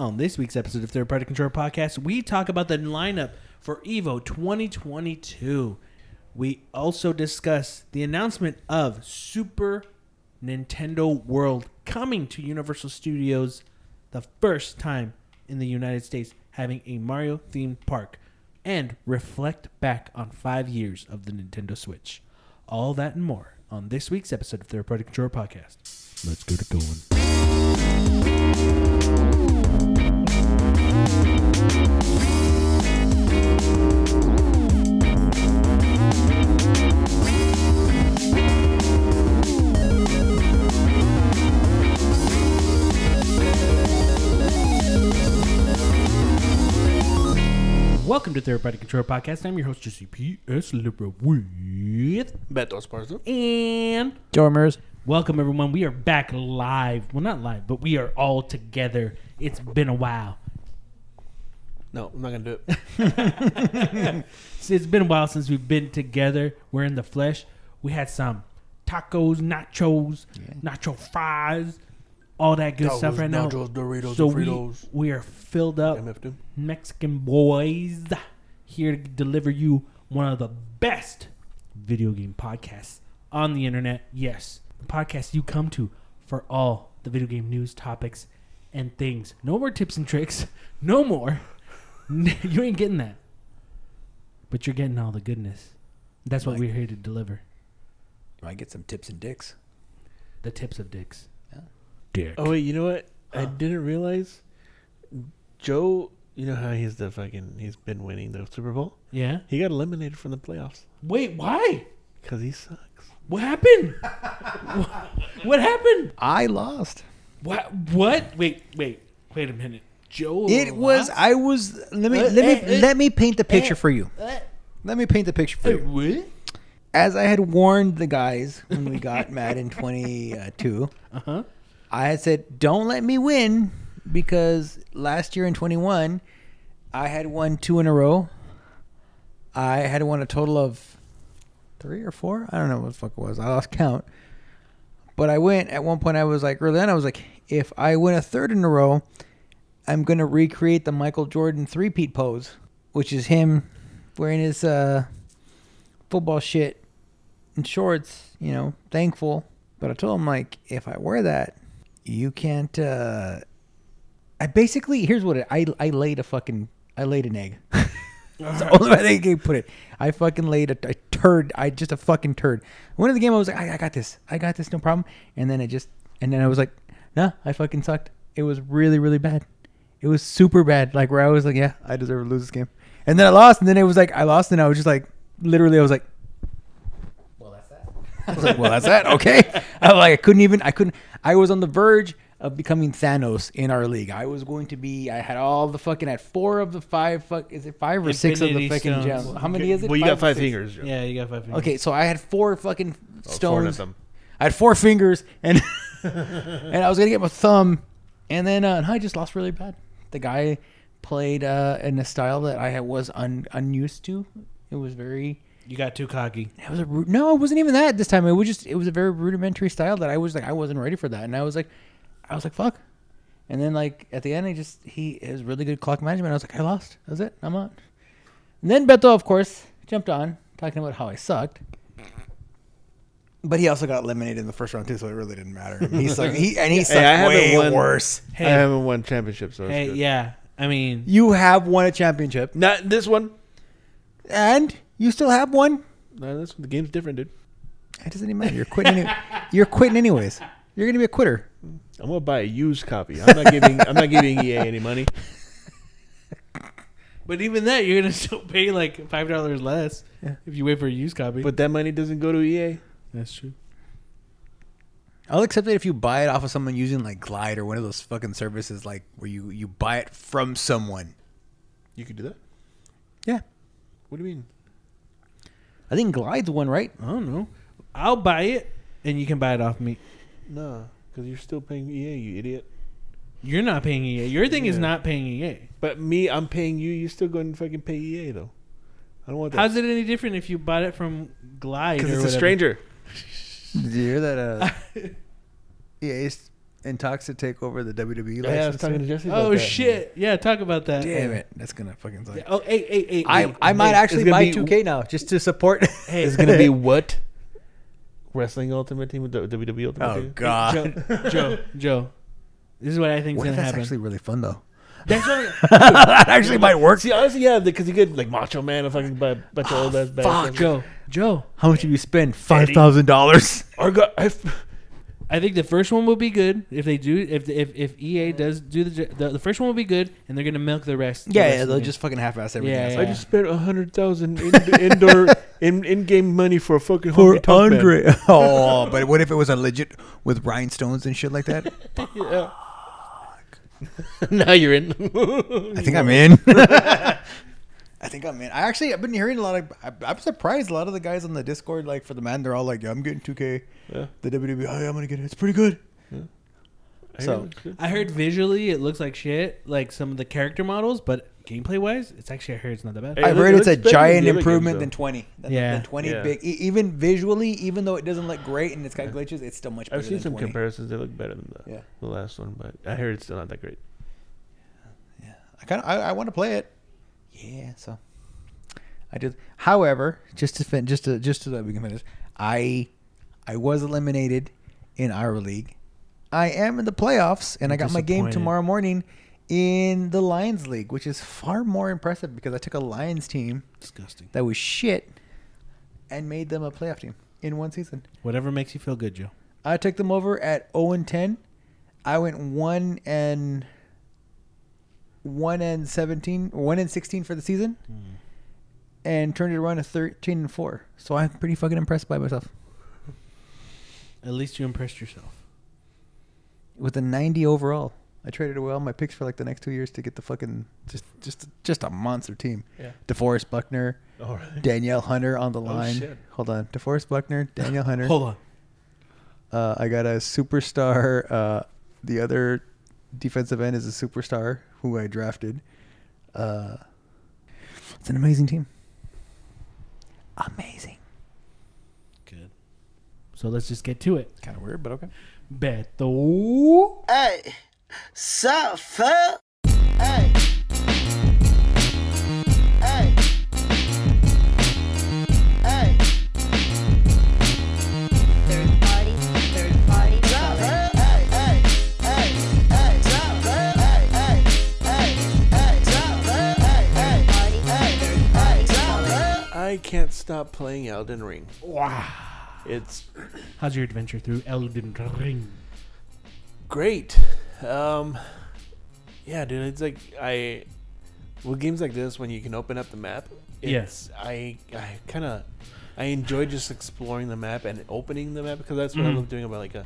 On this week's episode of Third Party Control Podcast, we talk about the lineup for Evo 2022. We also discuss the announcement of Super Nintendo World coming to Universal Studios, the first time in the United States having a Mario themed park, and reflect back on five years of the Nintendo Switch. All that and more on this week's episode of Third Party Control Podcast. Let's get it going. Welcome to Third Party Control Podcast. I'm your host, Jesse P.S. Lira with Beto Esparza. and Dormers. welcome everyone. We are back live. Well, not live, but we are all together. It's been a while. No, I'm not gonna do it. So It's been a while since we've been together. We're in the flesh. We had some tacos, nachos, nacho fries, all that good stuff right now. Nachos, Doritos, so and we, we are filled up. MF2. Mexican boys here to deliver you one of the best video game podcasts on the internet. Yes, the podcast you come to for all the video game news, topics, and things. No more tips and tricks. No more. you ain't getting that. But you're getting all the goodness. That's what Like- we're here to deliver. Might get some tips and dicks. The tips of dicks. Yeah. Dick. Oh wait, you know what? I didn't realize. Joe, you know how he's the fucking he's been winning the Super Bowl. Yeah. He got eliminated from the playoffs Wait, why? because he sucks. What happened? what happened? I lost. What? What? Wait, wait, wait a minute. Joe. It was. I was. Let me. Uh, let me. eh, eh, let me paint the picture eh, for you. Uh, Let me paint the picture for uh, you. what? As I had warned the guys when we got Madden twenty two, Uh huh. I had said, "Don't let me win," because last year in twenty one, I had won two in a row. I had won a total of three or four. I don't know what the fuck it was. I lost count. But I went at one point. I was like, early on, I was like, if I win a third in a row, I'm gonna recreate the Michael Jordan three-peat pose, which is him wearing his uh, football shit and shorts. You know, thankful. But I told him like, if I wear that, you can't. uh I basically here's what it, I I laid a fucking I laid an egg. That's the only way they can put it. I fucking laid a, a turd. I just a fucking turd. One of the game, I was like, I, I got this. I got this, no problem. And then it just, and then I was like, nah, I fucking sucked. It was really, really bad. It was super bad. Like where I was like, yeah, I deserve to lose this game. And then I lost. And then it was like, I lost, and I was just like, literally, I was like, well, that's that. I was like, well, that's that. Okay. I like, I couldn't even. I couldn't. I was on the verge of becoming Thanos in our league. I was going to be. I had all the fucking. At four of the five. Fuck. Is it five or six of the Infinity fucking stones. gems? How many is it? Well, you Five got or five six? fingers. Joe. Yeah, you got five fingers. Okay, so I had four fucking Oh, four of stones. them. I had four fingers, and and I was gonna get my thumb, and then uh, and I just lost really bad. The guy played uh, in a style that I was un, unused to. It was very. You got too cocky. It was a no, it wasn't even that this time. It was just it was a very rudimentary style that I was like I wasn't ready for that, and I was like, I was like fuck, and then like at the end he just he was really good clock management. I was like I lost. That's it. I'm out. And then Beto of course jumped on talking about how I sucked. But he also got eliminated in the first round too, so it really didn't matter. I mean, he sucked, he and he sucked I haven't way won- worse. Hey, I haven't won championships. So hey, good. yeah. I mean, You have won a championship, Not this one. and you still have one. No, this the game's different, dude. It doesn't even matter. You're quitting. Any- you're quitting anyways. You're gonna be a quitter. I'm gonna buy a used copy. I'm not giving. I'm not giving EA any money. but even that, you're gonna still pay like five dollars less Yeah. if you wait for a used copy. But that money doesn't go to EA. That's true. I'll accept it if you buy it off of someone using like Glide or one of those fucking services like where you you buy it from someone. You could do that. Yeah, What do you mean? I think Glide's one, right? I don't know. I'll buy it, and you can buy it off me. No, because you're still paying EA, you idiot. You're not paying EA. Your thing is Yeah. not paying EA. But me, I'm paying you. You're still going to fucking pay EA though. I don't want that. How's it any different if you bought it from Glide? Because or it's a whatever? stranger. Did you hear that? Uh, yeah, it's in talks to take over the WWE Yeah, I was talking to Jesse about Oh that. shit! Yeah, talk about that. Damn it, that's gonna fucking suck. Yeah, Oh, hey, hey, hey! I hey, I might hey, actually buy 2K now just to support. Hey, It's gonna be what? Wrestling Ultimate Team with WWE Ultimate oh Team. god. Joe, Joe, Joe. This is what I think is gonna that's happen. actually really fun though? That's what, that actually might work. See, honestly, yeah, because you get like Macho Man, if I can buy a bunch of old ass bad fuck. Joe, Joe. How much did you spend? Five thousand dollars. Or go, I've, I think the first one will be good if they do. If if, if EA does do the, the the first one will be good, and they're gonna milk the rest. the Yeah, rest yeah, of they'll the just fucking half-ass everything. Yeah, else. yeah. I just spent a hundred thousand in, indoor in in game money for a fucking For honky tonk man. Andre. Oh, but what if it was a legit with rhinestones and shit like that? Yeah. now you're in. I think I'm in. I think I'm in. I actually I've been hearing a lot of. I, I'm surprised a lot of the guys on the Discord, like for the man, they're all like, "Yeah, I'm getting 2K." Yeah. The WWE, oh, yeah, I'm gonna get it. It's pretty good. I So- hear good. I heard visually it looks like shit, like some of the character models, but gameplay wise, it's actually I heard it's not that bad. Hey, I've look- heard it's a looks better than giant improvement games, than 20. Than, Yeah. than 20 Yeah. big. E- even visually, even though it doesn't look great and it's got Yeah. glitches, it's still much better I've seen than some 20. comparisons. They look better than the, Yeah. the last one, but I heard it's still not that great. Yeah, I kind of I, I want to play it. Yeah, so I did. However, just to fin- just to just that we can finish, I I was eliminated in our league. I am in the playoffs, and I got my game tomorrow morning in the Lions League, which is far more impressive because I took a Lions team Disgusting. that was shit and made them a playoff team in one season. Whatever makes you feel good, Joe. I took them over at 0 and 10. I went 1 and 1 and 17, 1 and 16 for the season and turned it around to 13 and 4. So I'm pretty fucking impressed by myself. At least you impressed yourself. With a 90 overall. I traded away all my picks for like the next 2 years to get the fucking just just just a monster team. Yeah. DeForest Buckner, All right. Danielle Hunter on the Oh, line. shit. Hold on. DeForest Buckner, Danielle Hunter. Hold on. Uh, I got a superstar. Uh, the other defensive end is a superstar who I drafted. Uh, it's an amazing team. Amazing. Good. So let's just get to it. Kind of weird, but okay. Beto. Hey, sup, fuck? Hey. Hey. Can't stop playing Elden Ring. Wow. It's How's your adventure through Elden Ring? great. Um, yeah, dude. It's like I, with games like this, when you can open up the map. It's, I I kind of I enjoy just exploring the map and opening the map because that's what I Mhm. love doing about like a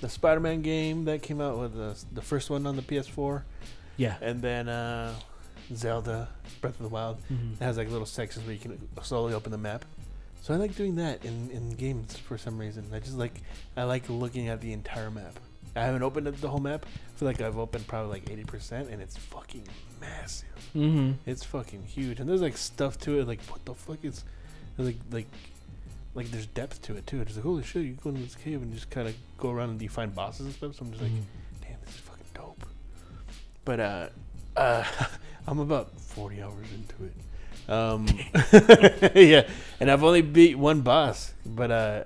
the Spider-Man game that came out with the the first one on the PS4, Yeah. and then uh, Zelda Breath of the Wild. Mhm. It has like little sections where you can slowly open the map. So I like doing that in, in games for some reason. I just like I like looking at the entire map. I haven't opened the whole map. I feel like I've opened probably like eighty percent, and it's fucking massive. Mm-hmm. It's fucking huge, and there's like stuff to it. Like what the fuck is like like like there's depth to it too. It's like holy shit, you go into this cave and just kind of go around and you find bosses and stuff. So I'm just like, damn, this is fucking dope. But uh, uh, I'm about 40 hours into it. Um, yeah, and I've only beat one boss, but uh,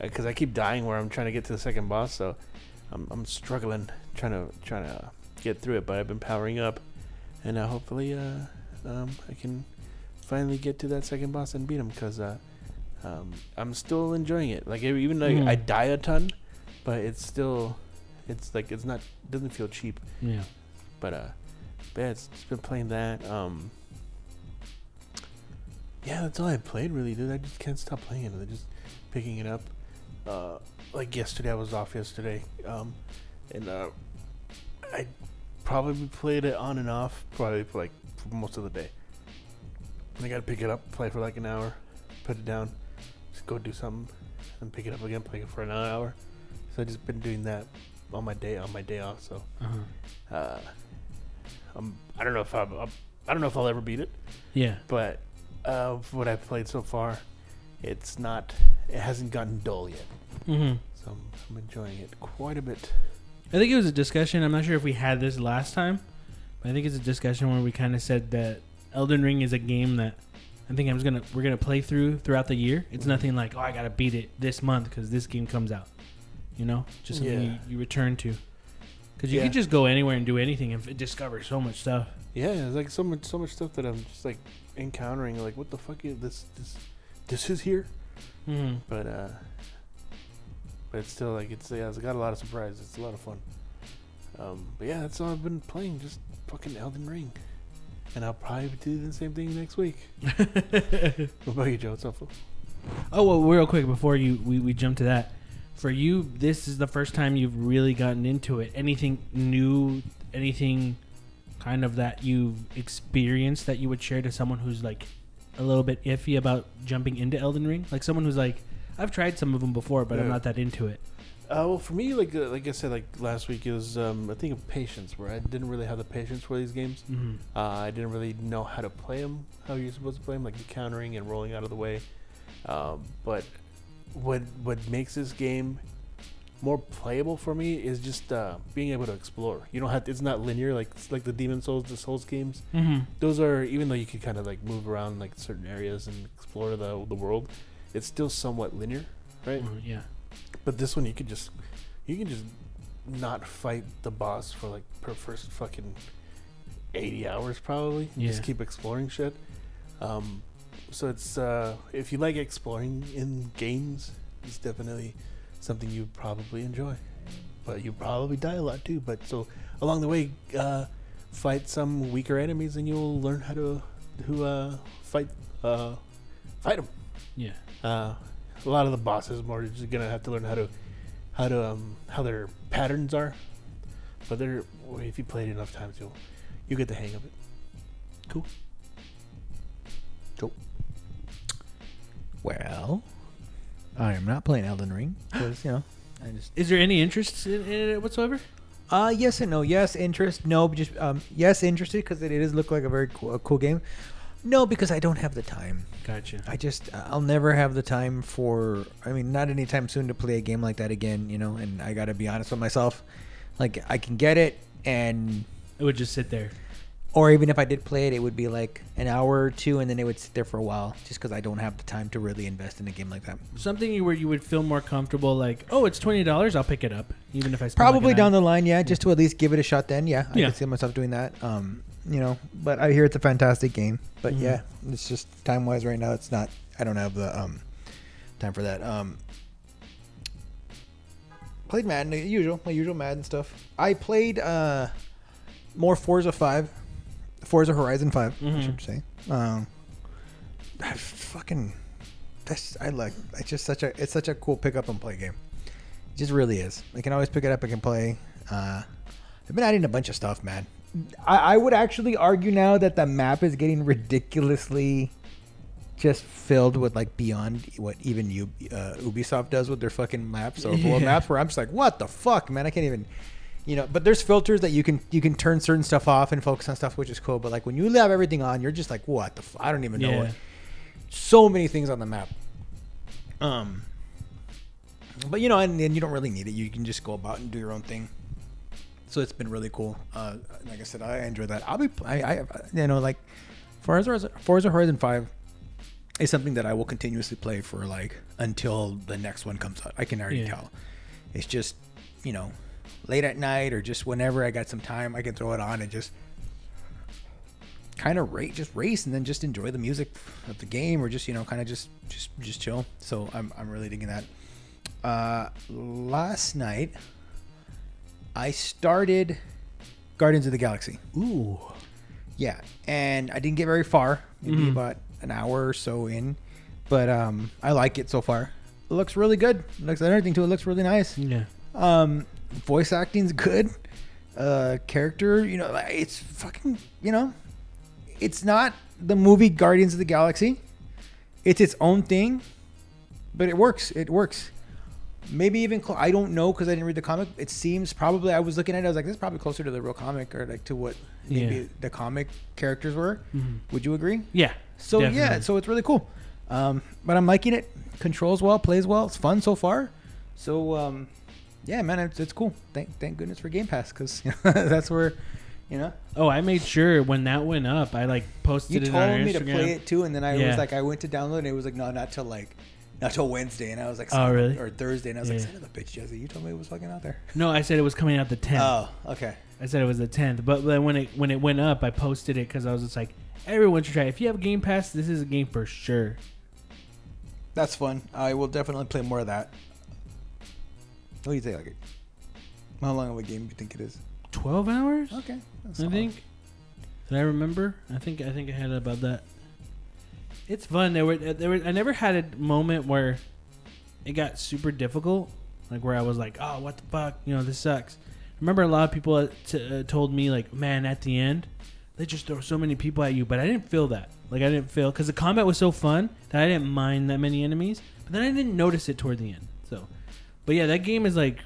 because I keep dying where I'm trying to get to the second boss, so I'm I'm struggling trying to trying to get through it. But I've been powering up, and uh, hopefully uh, um, I can finally get to that second boss and beat him because uh, um, I'm still enjoying it. Like even though I Mm. die a ton, but it's still it's like it's not doesn't feel cheap. Yeah. But uh, but yeah, it's just been playing that. Um, yeah, that's all I played really, dude. I just can't stop playing it. I'm just picking it up. Uh, like yesterday, I was off yesterday, um, and uh, I probably played it on and off, probably for like for most of the day. And I gotta pick it up, play for like an hour, put it down, just go do something, and pick it up again, play it for another hour. So I just been doing that on my day on my day off. So Uh-huh. uh, um, I don't know if I'm, I'm, I don't know if I'll ever beat it, Yeah. but uh, what I've played so far, it's not, it hasn't gotten dull yet. Mm-hmm. So I'm, I'm enjoying it quite a bit. I think it was a discussion. I'm not sure if we had this last time, but I think it's a discussion where we kind of said that Elden Ring is a game that I think I was gonna we're gonna play through throughout the year. It's nothing like oh I gotta beat it this month because this game comes out. You know, just something Yeah. you, you return to. Because you Yeah. can just go anywhere and do anything and f- discover so much stuff. Yeah, it's like so much, so much stuff that I'm just like encountering. Like, what the fuck is this? This, this is here. Mm-hmm. But uh, but it's still like it's yeah, it's got a lot of surprises. It's a lot of fun. Um, but yeah, that's all I've been playing. Just fucking Elden Ring, and I'll probably do the same thing next week. What about you, Joe? Oh well, real quick before you we, we jump to that. For you, this is the first time you've really gotten into it. Anything new? Anything kind of that you've experienced that you would share to someone who's like a little bit iffy about jumping into Elden Ring? Like someone who's like, I've tried some of them before, but I'm not that into it. Uh, well, for me, like uh, like I said, like last week, it was um, I think of patience, where I didn't really have the patience for these games. Mm-hmm. Uh, I didn't really know how to play them, how you're supposed to play them, like the countering and rolling out of the way. Um, but what what makes this game more playable for me is just uh, being able to explore. You don't have it's not linear like like the Demon Souls, the Souls games. Mm-hmm. Those are even though you can kind of like move around like certain areas and explore the the world, it's still somewhat linear, right? yeah. But this one you could just you can just not fight the boss for like per first fucking eighty hours probably. Yeah. Just keep exploring shit. Um, so it's uh, if you like exploring in games, it's definitely something you probably enjoy. But you probably die a lot too. But so along the way, uh, fight some weaker enemies, and you'll learn how to to uh, fight uh, fight them. Yeah. Uh, a lot of the bosses more just gonna have to learn how to how to um, how their patterns are. But they're if you play it enough times, you'll you get the hang of it. Cool. Well, I am not playing Elden Ring because you know I just. Is there any interest in, in it whatsoever? Uh, yes and no. Yes, interest. No, just um, yes, interested because it, it does look like a very cool, a cool game. No, because I don't have the time. Gotcha. I just I'll never have the time for. I mean, not anytime soon to play a game like that again. You know, and I gotta be honest with myself. Like I can get it, and It would just sit there. Or even if I did play it, it would be like an hour or two, and then it would sit there for a while, just because I don't have the time to really invest in a game like that. Something where you would feel more comfortable, like, oh, it's twenty dollars, I'll pick it up, even if I spend Probably like down the line, yeah, just to at least give it a shot. Then, yeah, I Yeah. can see myself doing that. Um, you know, but I hear it's a fantastic game. But Mhm. yeah, it's just time wise right now. It's not. I don't have the um time for that. Um, played Madden, usual, my usual Madden stuff. I played uh more Forza Five, Forza Horizon 5 I Mhm. should say. Um, I fucking that's I like. It's just such a it's such a cool pick up and play game. It just really is. I can always pick it up. I can play. Uh, I've been adding a bunch of stuff, man. I, I would actually argue now that the map is getting ridiculously just filled with like beyond what even you uh, Ubisoft does with their fucking maps or full Yeah. maps. Where I'm just like, what the fuck, man? I can't even. You know, but there's filters that you can you can turn certain stuff off and focus on stuff, which is cool. But like when you have everything on, you're just like, what the? F- I don't even know. Yeah. What. So many things on the map. Um, but you know, and, and you don't really need it. You can just go about and do your own thing. So it's been really cool. Uh, like I said, I enjoy that. I'll be, I, I you know, like Forza, Forza Horizon Five is something that I will continuously play for like until the next one comes out. I can already Yeah. tell. It's just, you know, late at night or just whenever I got some time, I can throw it on and just kind of race, just race, and then just enjoy the music of the game, or just you know, kind of just just just chill. So I'm I'm really digging that. Uh, last night, I started Guardians of the Galaxy. Ooh. Yeah, and I didn't get very far, maybe Mhm. about an hour or so in, but um, I like it so far. It looks really good. It looks like everything to it looks really nice. Yeah. Um, voice acting's good. Uh, character, you know, it's fucking, you know, it's not the movie Guardians of the Galaxy. It's its own thing, but it works. It works. Maybe even clo- I don't know because I didn't read the comic. It seems probably I was looking at it. I was like, this is probably closer to the real comic or like to what maybe Yeah. the comic characters were. Mhm. Would you agree? Yeah. So yeah, so it's really cool. Um, but I'm liking it. Controls well, plays well. It's fun so far. So um, yeah, man, it's, it's cool. Thank thank goodness for Game Pass because that's where, you know, Oh, I made sure when that went up, I like posted you it on told our me to play it too, and then I Yeah. was like, I went to download, and it was like, no, not till like, not till Wednesday, and I was like, Oh, son of a- really? Or Thursday, and I was like, Yeah. son of a bitch, Jesse, you told me it was fucking out there. No, I said it was coming out the 10th. Oh, okay. I said it was the 10th, but then when it when it went up, I posted it because I was just like, everyone should try. it. If you have Game Pass, this is a game for sure. That's fun. I will definitely play more of that. What do you think? Like, how long of a game do you think it is? 12 hours, Okay, that's I solid. think. Did I remember? I think I think I had about that. It's fun. There were there were I never had a moment where it got super difficult, like where I was like, oh, what the fuck, you know, this sucks. I remember a lot of people uh, t- uh, told me like, man, at the end, they just throw so many people at you, but I didn't feel that. Like I didn't feel because the combat was so fun that I didn't mind that many enemies, but then I didn't notice it toward the end. But yeah, that game is like,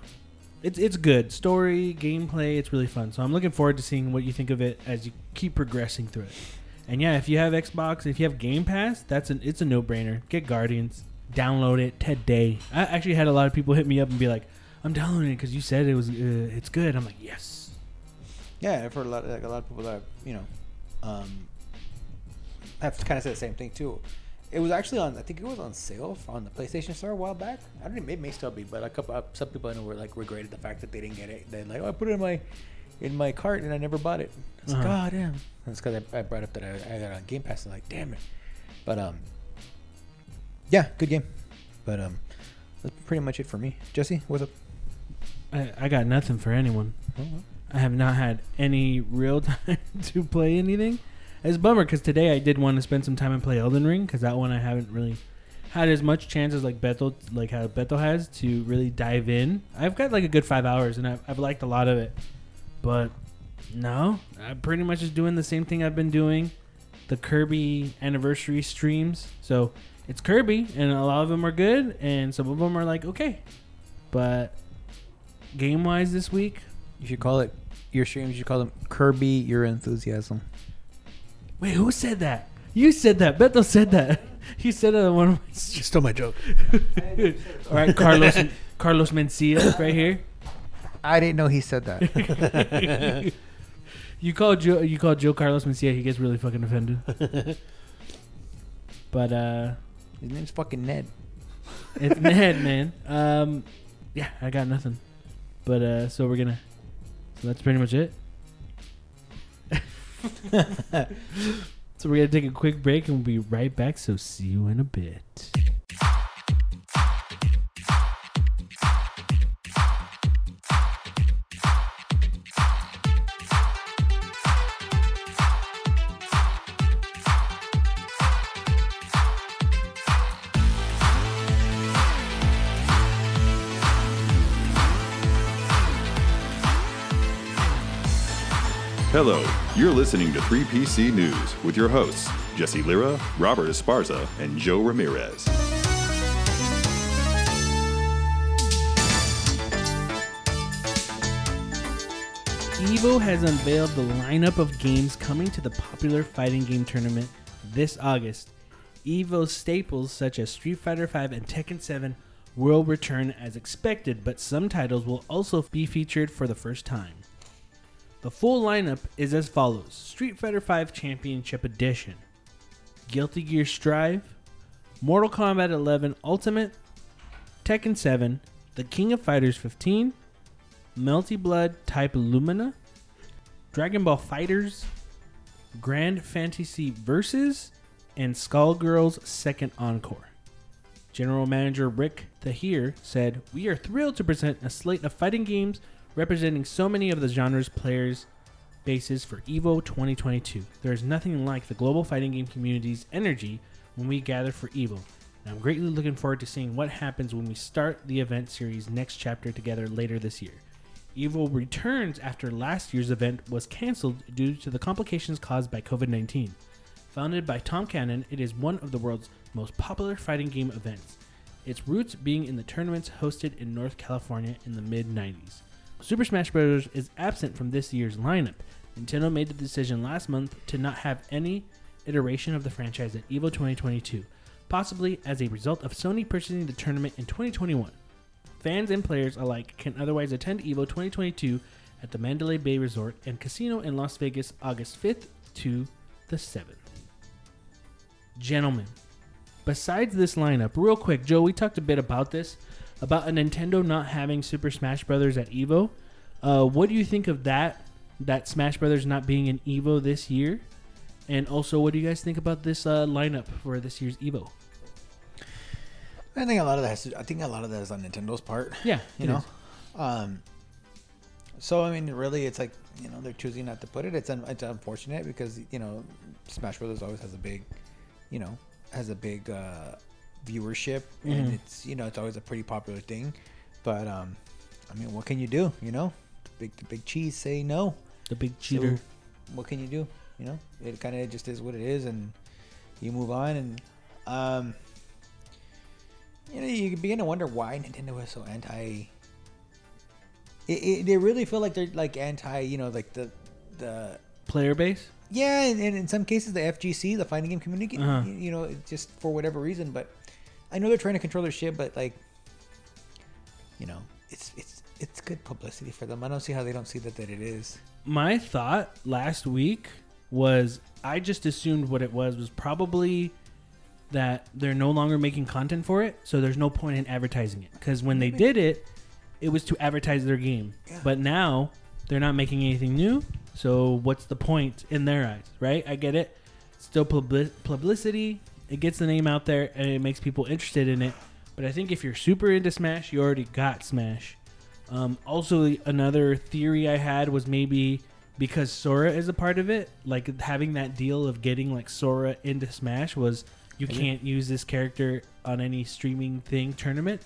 it's it's good story, gameplay. It's really fun. So I'm looking forward to seeing what you think of it as you keep progressing through it. And yeah, if you have Xbox, if you have Game Pass, that's an it's a no brainer. Get Guardians, download it today. I actually had a lot of people hit me up and be like, "I'm downloading it because you said it was uh, it's good." I'm like, "Yes." Yeah, I've heard a lot, like a lot of people that you know, um, have kind of said the same thing too. It was actually on, I think it was on sale on the PlayStation Store a while back. I don't know, it may still be, but a couple, uh, some people I know were like regretted the fact that they didn't get it. They're like, oh, I put it in my, in my cart and I never bought it. It's like, Uh-huh. God damn. That's because I, I brought up that I, I got it on Game Pass and like, damn it. But um, yeah, good game. But um, that's pretty much it for me. Jesse, what's up? I, I got nothing for anyone. Oh, well. I have not had any real time to play anything. It's a bummer because today I did want to spend some time and play Elden Ring because that one I haven't really had as much chance as like Beto, like how Beto has to really dive in. I've got like a good five hours and I've, I've liked a lot of it, but no, I'm pretty much just doing the same thing I've been doing. The Kirby anniversary streams, so it's Kirby, and a lot of them are good, and some of them are like okay, but game wise this week, You should call it your streams. You should call them Kirby Your Enthusiasm. Wait, who said that? You said that. Beto said that. He said it on one of my You stole my joke. All right, Carlos Carlos Mencia right here. I didn't know he said that. You call Joe you call Joe Carlos Mencia, he gets really fucking offended. But uh His name's fucking Ned. it's Ned, man. Um yeah, I got nothing. But uh so we're gonna so that's pretty much it. so we're gonna take a quick break and we'll be right back, so see you in a bit. Hello, you're listening to 3PC News with your hosts, Jesse Lira, Robert Esparza, and Joe Ramirez. Evo has unveiled the lineup of games coming to the popular fighting game tournament this August. Evo staples such as Street Fighter V and Tekken 7 will return as expected, but some titles will also be featured for the first time. The full lineup is as follows Street Fighter V Championship Edition, Guilty Gear Strive, Mortal Kombat 11 Ultimate, Tekken 7, The King of Fighters 15, Melty Blood Type Lumina, Dragon Ball Fighters, Granblue Fantasy Versus, and Skullgirls Second Encore. General Manager Rick Thiher said, We are thrilled to present a slate of fighting games representing so many of the genre's players bases for EVO 2022. There is nothing like the global fighting game community's energy when we gather for EVO. And I'm greatly looking forward to seeing what happens when we start the event series next chapter together later this year. EVO returns after last year's event was canceled due to the complications caused by COVID 19. Founded by Tom Cannon, it is one of the world's most popular fighting game events, its roots being in the tournaments hosted in North California in the mid 90s. Super Smash Bros. is absent from this year's lineup. Nintendo made the decision last month to not have any iteration of the franchise at EVO 2022, possibly as a result of Sony purchasing the tournament in 2021. fans and players alike can otherwise attend EVO 2022 at the Mandalay Bay Resort and Casino in Las Vegas August 5th to the 7th. Gentlemen, besides this lineup, real quick, Joe, we talked a bit about this about a Nintendo not having Super Smash Brothers at Evo. Uh, what do you think of that? That Smash Brothers not being in Evo this year, and also, what do you guys think about this uh, lineup for this year's Evo? I think a lot of that. Has to, I think a lot of that is on Nintendo's part. Yeah, you know. Um. So I mean, really, it's like you know they're choosing not to put it. It's un- it's unfortunate because you know Smash Brothers always has a big, you know, has a big uh, viewership, and Mhm. it's you know it's always a pretty popular thing. But um, I mean, what can you do? You know, the big the big cheese say no. the big So, cheater. what can you do? You know, it kind of just is what it is, and you move on. And um, you know, you begin to wonder why Nintendo is so anti. It, it, they really feel like they're like anti. You know, like the the Player base. yeah, and, and in some cases the FGC, the fighting game community. Uh-huh. You, you know, just for whatever reason. But I know they're trying to control their shit, but like, you know, it's it's it's good publicity for them. I don't see how they don't see that that it is. my thought last week was I just assumed what it was was probably that they're no longer making content for it, so there's no point in advertising it. Because when they did it, it was to advertise their game. Yeah. But now they're not making anything new, so what's the point in their eyes, right? I get it. Still publi- publicity. It gets the name out there and it makes people interested in it. But I think if you're super into Smash, you already got Smash. Um, also, another theory I had was maybe because Sora is a part of it, like having that deal of getting like Sora into Smash was you can't use this character on any streaming thing tournament.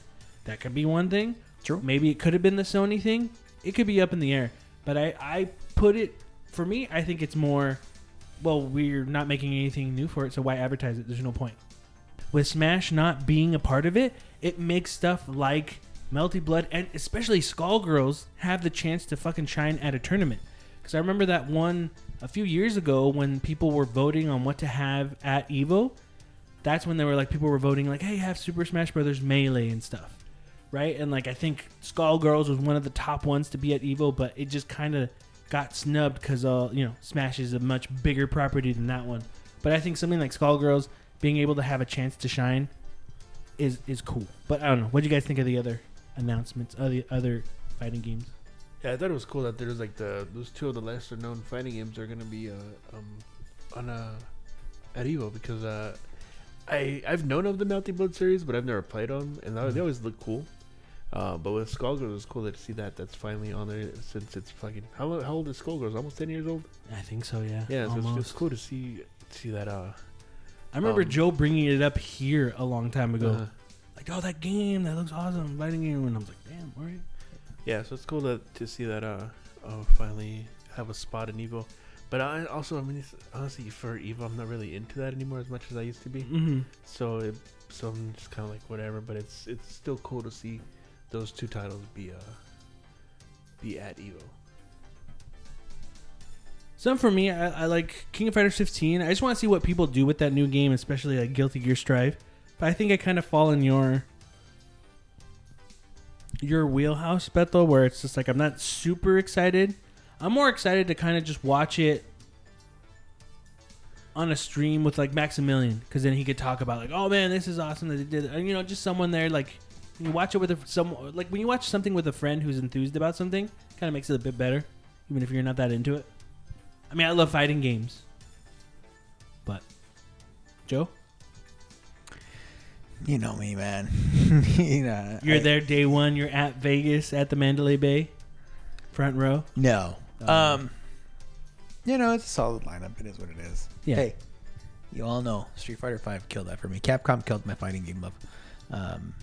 That could be one thing. True. Maybe it could have been the Sony thing. It could be up in the air. But I, I put it for me. I think it's more. Well, we're not making anything new for it, so why advertise it? There's no point. With Smash not being a part of it, it makes stuff like Melty Blood and especially Skullgirls have the chance to fucking shine at a tournament. Because I remember that one a few years ago when people were voting on what to have at Evo. That's when they were like, people were voting like, hey, have Super Smash Brothers Melee and stuff, right? And like, I think Skullgirls was one of the top ones to be at Evo, but it just kind of got snubbed because uh, you know, Smash is a much bigger property than that one. But I think something like Skullgirls being able to have a chance to shine is is cool. But I don't know. What do you guys think of the other announcements, of the other fighting games? Yeah, I thought it was cool that there's like the those two of the lesser known fighting games are gonna be uh, um on uh at Evo because uh I I've known of the Melty Blood series but I've never played them and they- they always look cool. Uh, but with Skullgirls, it's cool to see that that's finally on there since it's fucking how, how old is Skullgirls? Almost ten years old. I think so. Yeah. Yeah, so it's, it's cool to see see that. Uh, I remember um, Joe bringing it up here a long time ago. uh, Like, oh, that game that looks awesome, fighting game, and I was like, damn, all right. yeah, so it's cool to to see that uh, uh finally have a spot in Evo. But I also, I mean, honestly, for Evo, I'm not really into that anymore as much as I used to be. Mm-hmm. So, it, so I'm just kind of like whatever. But it's it's still cool to see those two titles be uh be at Evo. Some for me, I, I like King of Fighters 15. I just want to see what people do with that new game, especially like Guilty Gear Strive. But I think I kind of fall in your your wheelhouse, Beto, where it's just like I'm not super excited. I'm more excited to kind of just watch it on a stream with like Maximilian, because then he could talk about like, oh man, this is awesome that they did, and you know, just someone there like you watch it with a, some like when you watch something with a friend who's enthused about something, it kind of makes it a bit better, even if you're not that into it. I mean, I love fighting games, but Joe, You know me, man. you know, you're I- there day one. You're at Vegas at the Mandalay Bay, front row. No. Oh. Um, you know, it's a solid lineup. It is what it is. Yeah. Hey, you all know Street Fighter Five killed that for me. Capcom killed my fighting game love. Um,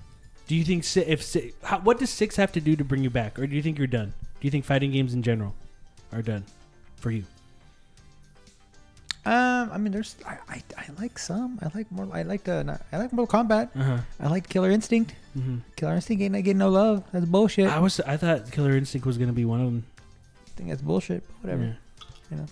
Do you think si- if si- how, what does six have to do to bring you back, or do you think you're done? Do you think fighting games in general are done for you? um, I mean, there's I, I, I like some. I like more. I like the I like Mortal Kombat. Uh huh. I like Killer Instinct. hmm Killer Instinct ain't not getting no love. That's bullshit. I I was I thought Killer Instinct was gonna be one of them. I think that's bullshit. But whatever. Yeah. You know.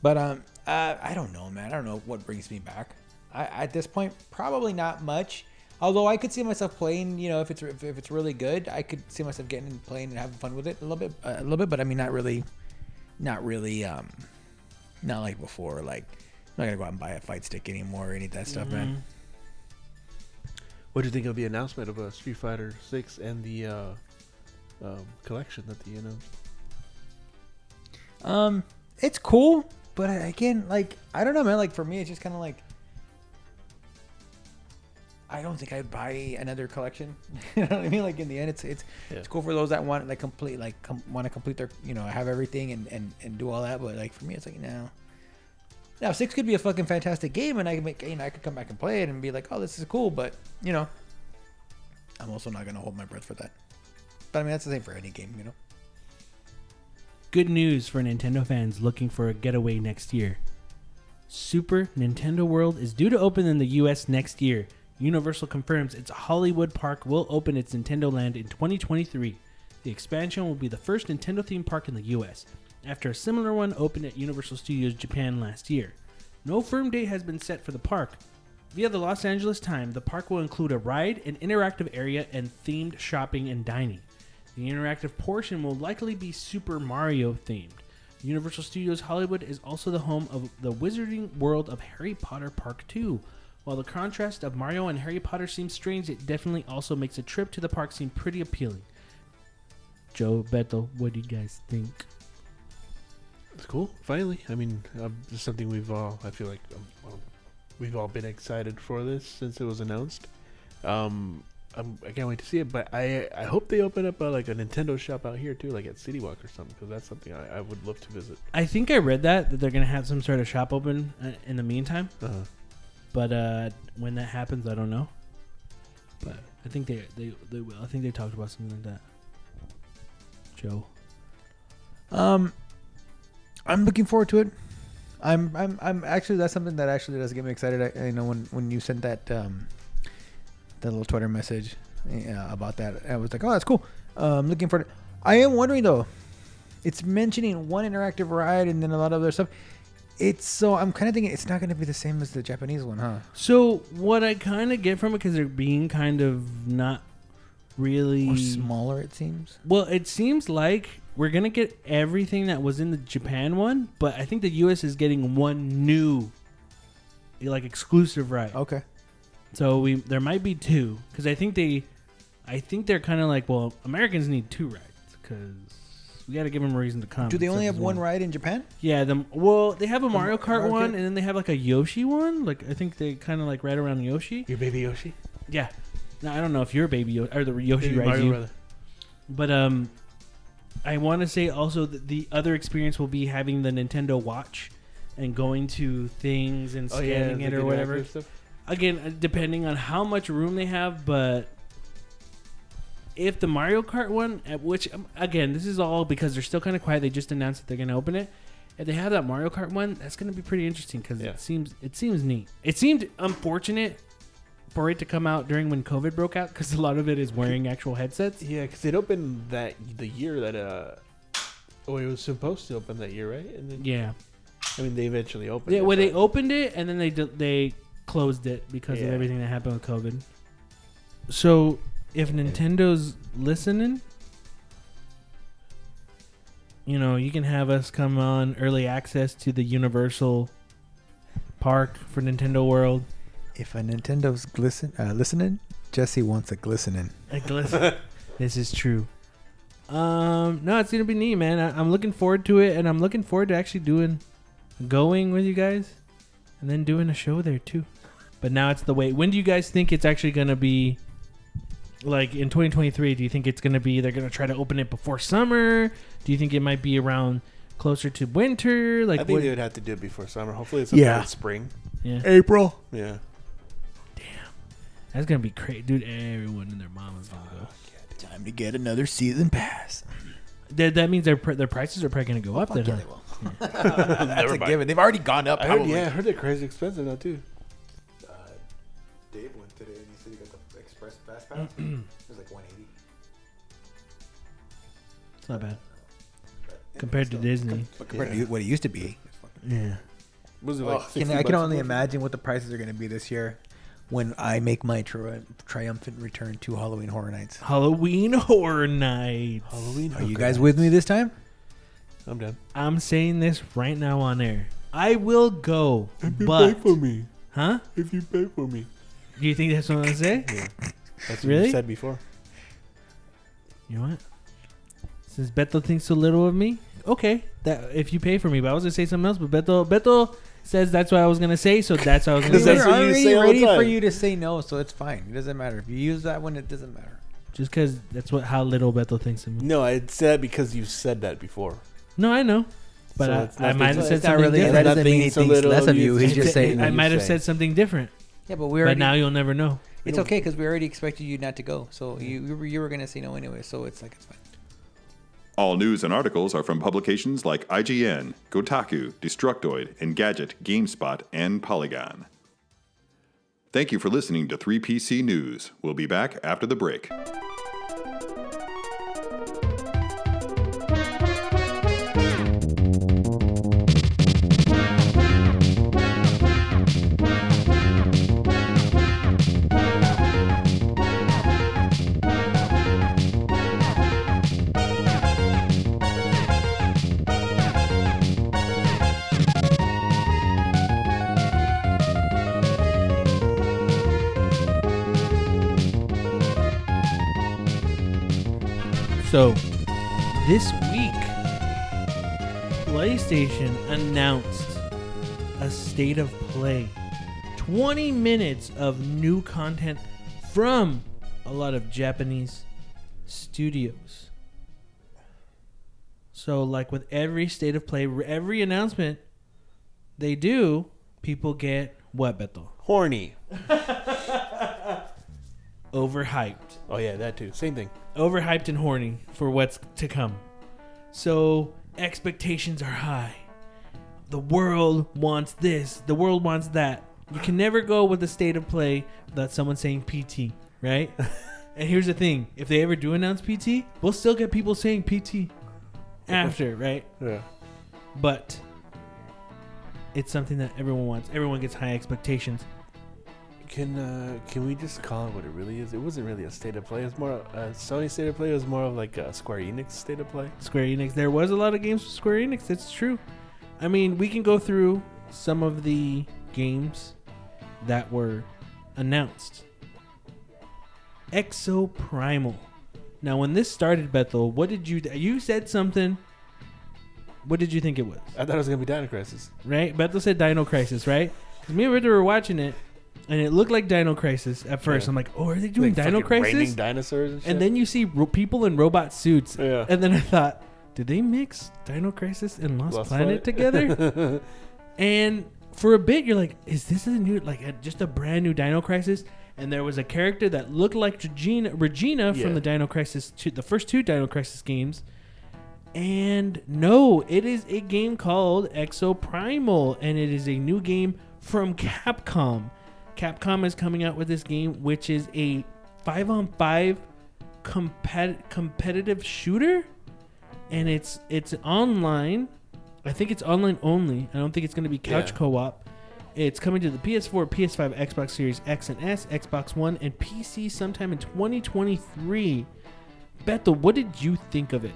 But um, uh, I don't know, man. I don't know what brings me back. I, at this point, probably not much. Although I could see myself playing, you know, if it's if, if it's really good, I could see myself getting and playing and having fun with it a little bit, uh, a little bit. But I mean, not really, not really, um, not like before. Like, I'm not gonna go out and buy a fight stick anymore or any of that stuff, man. What do you think of the announcement of uh, Street Fighter Six and the uh, um, collection that they announced? Um, it's cool, but again, like I don't know, man. Like for me, it's just kind of like I don't think I'd buy another collection. you know what I mean? Like in the end, it's it's Yeah. it's cool for those that want like complete like com- want to complete their you know have everything and, and and do all that. But like for me, it's like no. Now six could be a fucking fantastic game, and I can make you know I could come back and play it and be like, oh, this is cool. But you know, I'm also not gonna hold my breath for that. But I mean, that's the same for any game, you know. Good news for Nintendo fans looking for a getaway next year. Super Nintendo World is due to open in the US next year. Universal confirms its Hollywood Park will open its Nintendo Land in 2023. The expansion will be the first Nintendo themed park in the US, after a similar one opened at Universal Studios Japan last year. No firm date has been set for the park. Via the Los Angeles Times, the park will include a ride, an interactive area, and themed shopping and dining. The interactive portion will likely be Super Mario themed. Universal Studios Hollywood is also the home of the Wizarding World of Harry Potter Park 2. While the contrast of Mario and Harry Potter seems strange, it definitely also makes a trip to the park seem pretty appealing. Joe, Beto, what do you guys think? It's cool. Finally, I mean, um, it's something we've all. I feel like um, well, we've all been excited for this since it was announced. Um, I'm, I can't wait to see it, but I I hope they open up a, like a Nintendo shop out here too, like at City Walk or something, because that's something I, I would love to visit. I think I read that that they're gonna have some sort of shop open uh, in the meantime, Uh-huh. But uh, when that happens, I don't know. But I think they they, they will. I think they talked about something like that. Joe, Um, I'm looking forward to it. I'm, I'm, I'm actually that's something that actually does get me excited. I, I know when when you sent that um, that little Twitter message uh, about that, I was like, oh, that's cool. Um, looking forward. I am wondering though. It's mentioning one interactive ride and then a lot of other stuff. It's so I'm kind of thinking it's not going to be the same as the Japanese one, huh? So what I kind of get from it because they're being kind of not really Or smaller, it seems. Well, it seems like we're gonna get everything that was in the Japan one, but I think the U.S. is getting one new, like exclusive ride. Okay. So we there might be two because I think they, I think they're kind of like well Americans need two rides because we got to give them a reason to come. Do they only have one ride in Japan? Yeah, the well they have a Mario Kart Mario one Kart? and then they have like a Yoshi one. Like I think they kind of like right around Yoshi. Your baby Yoshi, Yeah. Now I don't know if your baby Yo- or the Yoshi Baby rides Mario, you. rather. But um, I want to say also that the other experience will be having the Nintendo Watch and going to things and Oh yeah, scanning it like or whatever. Stuff. Again, uh, depending on how much room they have, but if the Mario Kart one, at which um, again, this is all because they're still kind of quiet. They just announced that they're going to open it. If they have that Mario Kart one, that's going to be pretty interesting because Yeah. it seems it seems neat. It seemed unfortunate for it to come out during when COVID broke out because a lot of it is wearing actual headsets. Yeah, because it opened that the year that uh, oh, it was supposed to open that year, right? And then Yeah. I mean, they eventually opened. Yeah, it, well, they opened it and then they d- they closed it because of everything that happened with COVID. So, if Nintendo's listening, you know, you can have us come on early access to the Universal Park for Nintendo World. If a Nintendo's glisten, uh, listening, Jesse wants a glistening. Like, listen, this is true. Um, no, it's gonna be neat, man. I, I'm looking forward to it, and I'm looking forward to actually doing, going with you guys, and then doing a show there too. But now it's the wait. When do you guys think it's actually gonna be? Like in 2023, do you think it's gonna be? They're gonna try to open it before summer. Do you think it might be around closer to winter? Like I think what- they would have to do it before summer. Hopefully, it's sometime Yeah. in spring. yeah, April. Yeah. Damn. That's gonna be crazy, dude. Everyone and their mama's gonna go. Time to get another season pass. That, that means their pr- their prices are probably gonna go up. Then, yeah, huh? they will. That's a given. They've already gone up. I heard, Probably. yeah, I heard they're crazy expensive now too. Express fast it was like 180. It's not bad But compared to Disney. But compared to what it used to be. Yeah. Was it Oh, like? can, 60 I can bucks only a imagine what the prices are going to be this year. when I make my tri- triumphant return to Halloween Horror Nights. Halloween Horror Nights. Halloween. Are you hooker guys with me this time? I'm done. I'm saying this right now on air. I will go, if but pay for me. huh? If you pay for me. Do you think that's what I'm gonna say? Yeah. That's what Really? you said before. You know what? Since Beto thinks so little of me, okay. That if you pay for me, but I was gonna say something else. But Beto, Beto says that's what I was gonna say, so that's what I was gonna say. that's We're already say all ready for you to say no, so it's fine. It doesn't matter. If you use that one, it doesn't matter. Just because that's what how little Beto thinks of me. No, I said that because you said that before. No, I know, but So I, I might have said something really. different. That different. doesn't mean he thinks less of of you. you. He's just saying. I might have said something different, Yeah, but we but already. now you'll never know. It's okay because we already expected you not to go. So you you were, you were gonna say no anyway. So it's like it's fine. All news and articles are from publications like IGN, Kotaku, Destructoid, Engadget, GameSpot, and Polygon. Thank you for listening to 3PC News. We'll be back after the break. So, this week, PlayStation announced a state of play. 20 minutes of new content from a lot of Japanese studios. So, like with every state of play, every announcement they do, people get what, Beto? Horny. Overhyped. Oh yeah, that too. Same thing. overhyped and horny for what's to come. So expectations are high. The world wants this. The world wants that. You can never go with a state of play without someone saying PT, right? and here's the thing: if they ever do announce PT, we'll still get people saying PT after, right? Yeah. But it's something that everyone wants. Everyone gets high expectations. Can uh, can we just call it what it really is? It wasn't really a state of play. It's more uh, Sony state of play. It was more of like a Square Enix state of play. Square Enix. There was a lot of games with Square Enix. It's true. I mean, we can go through some of the games that were announced. Exo Primal. Now, when this started, Bethel, what did you? You said something. What did you think it was? I thought it was gonna be Dino Crisis. Right? Bethel said Dino Crisis, right? 'Cause me and Ritter were watching it, and it looked like Dino Crisis at first. Yeah. I'm like, oh, are they doing Like Dino Crisis? dinosaurs and shit. And then you see ro- people in robot suits. Yeah. And then I thought, did they mix Dino Crisis and Lost, Lost Planet Planet? together? and for a bit, you're like, is this a new, like, a, just a brand new Dino Crisis? And there was a character that looked like Regina, Regina Yeah. from the Dino Crisis, two, the first two Dino Crisis games. And no, it is a game called Exo Primal, and it is a new game from Capcom. Capcom is coming out with this game, which is a five on five compet- competitive shooter, and it's it's online. I think it's online only. I don't think it's going to be couch Yeah. co-op. It's coming to the PS4, PS5, Xbox Series X and S, Xbox One, and PC sometime in 2023. Bethel, what did you think of it?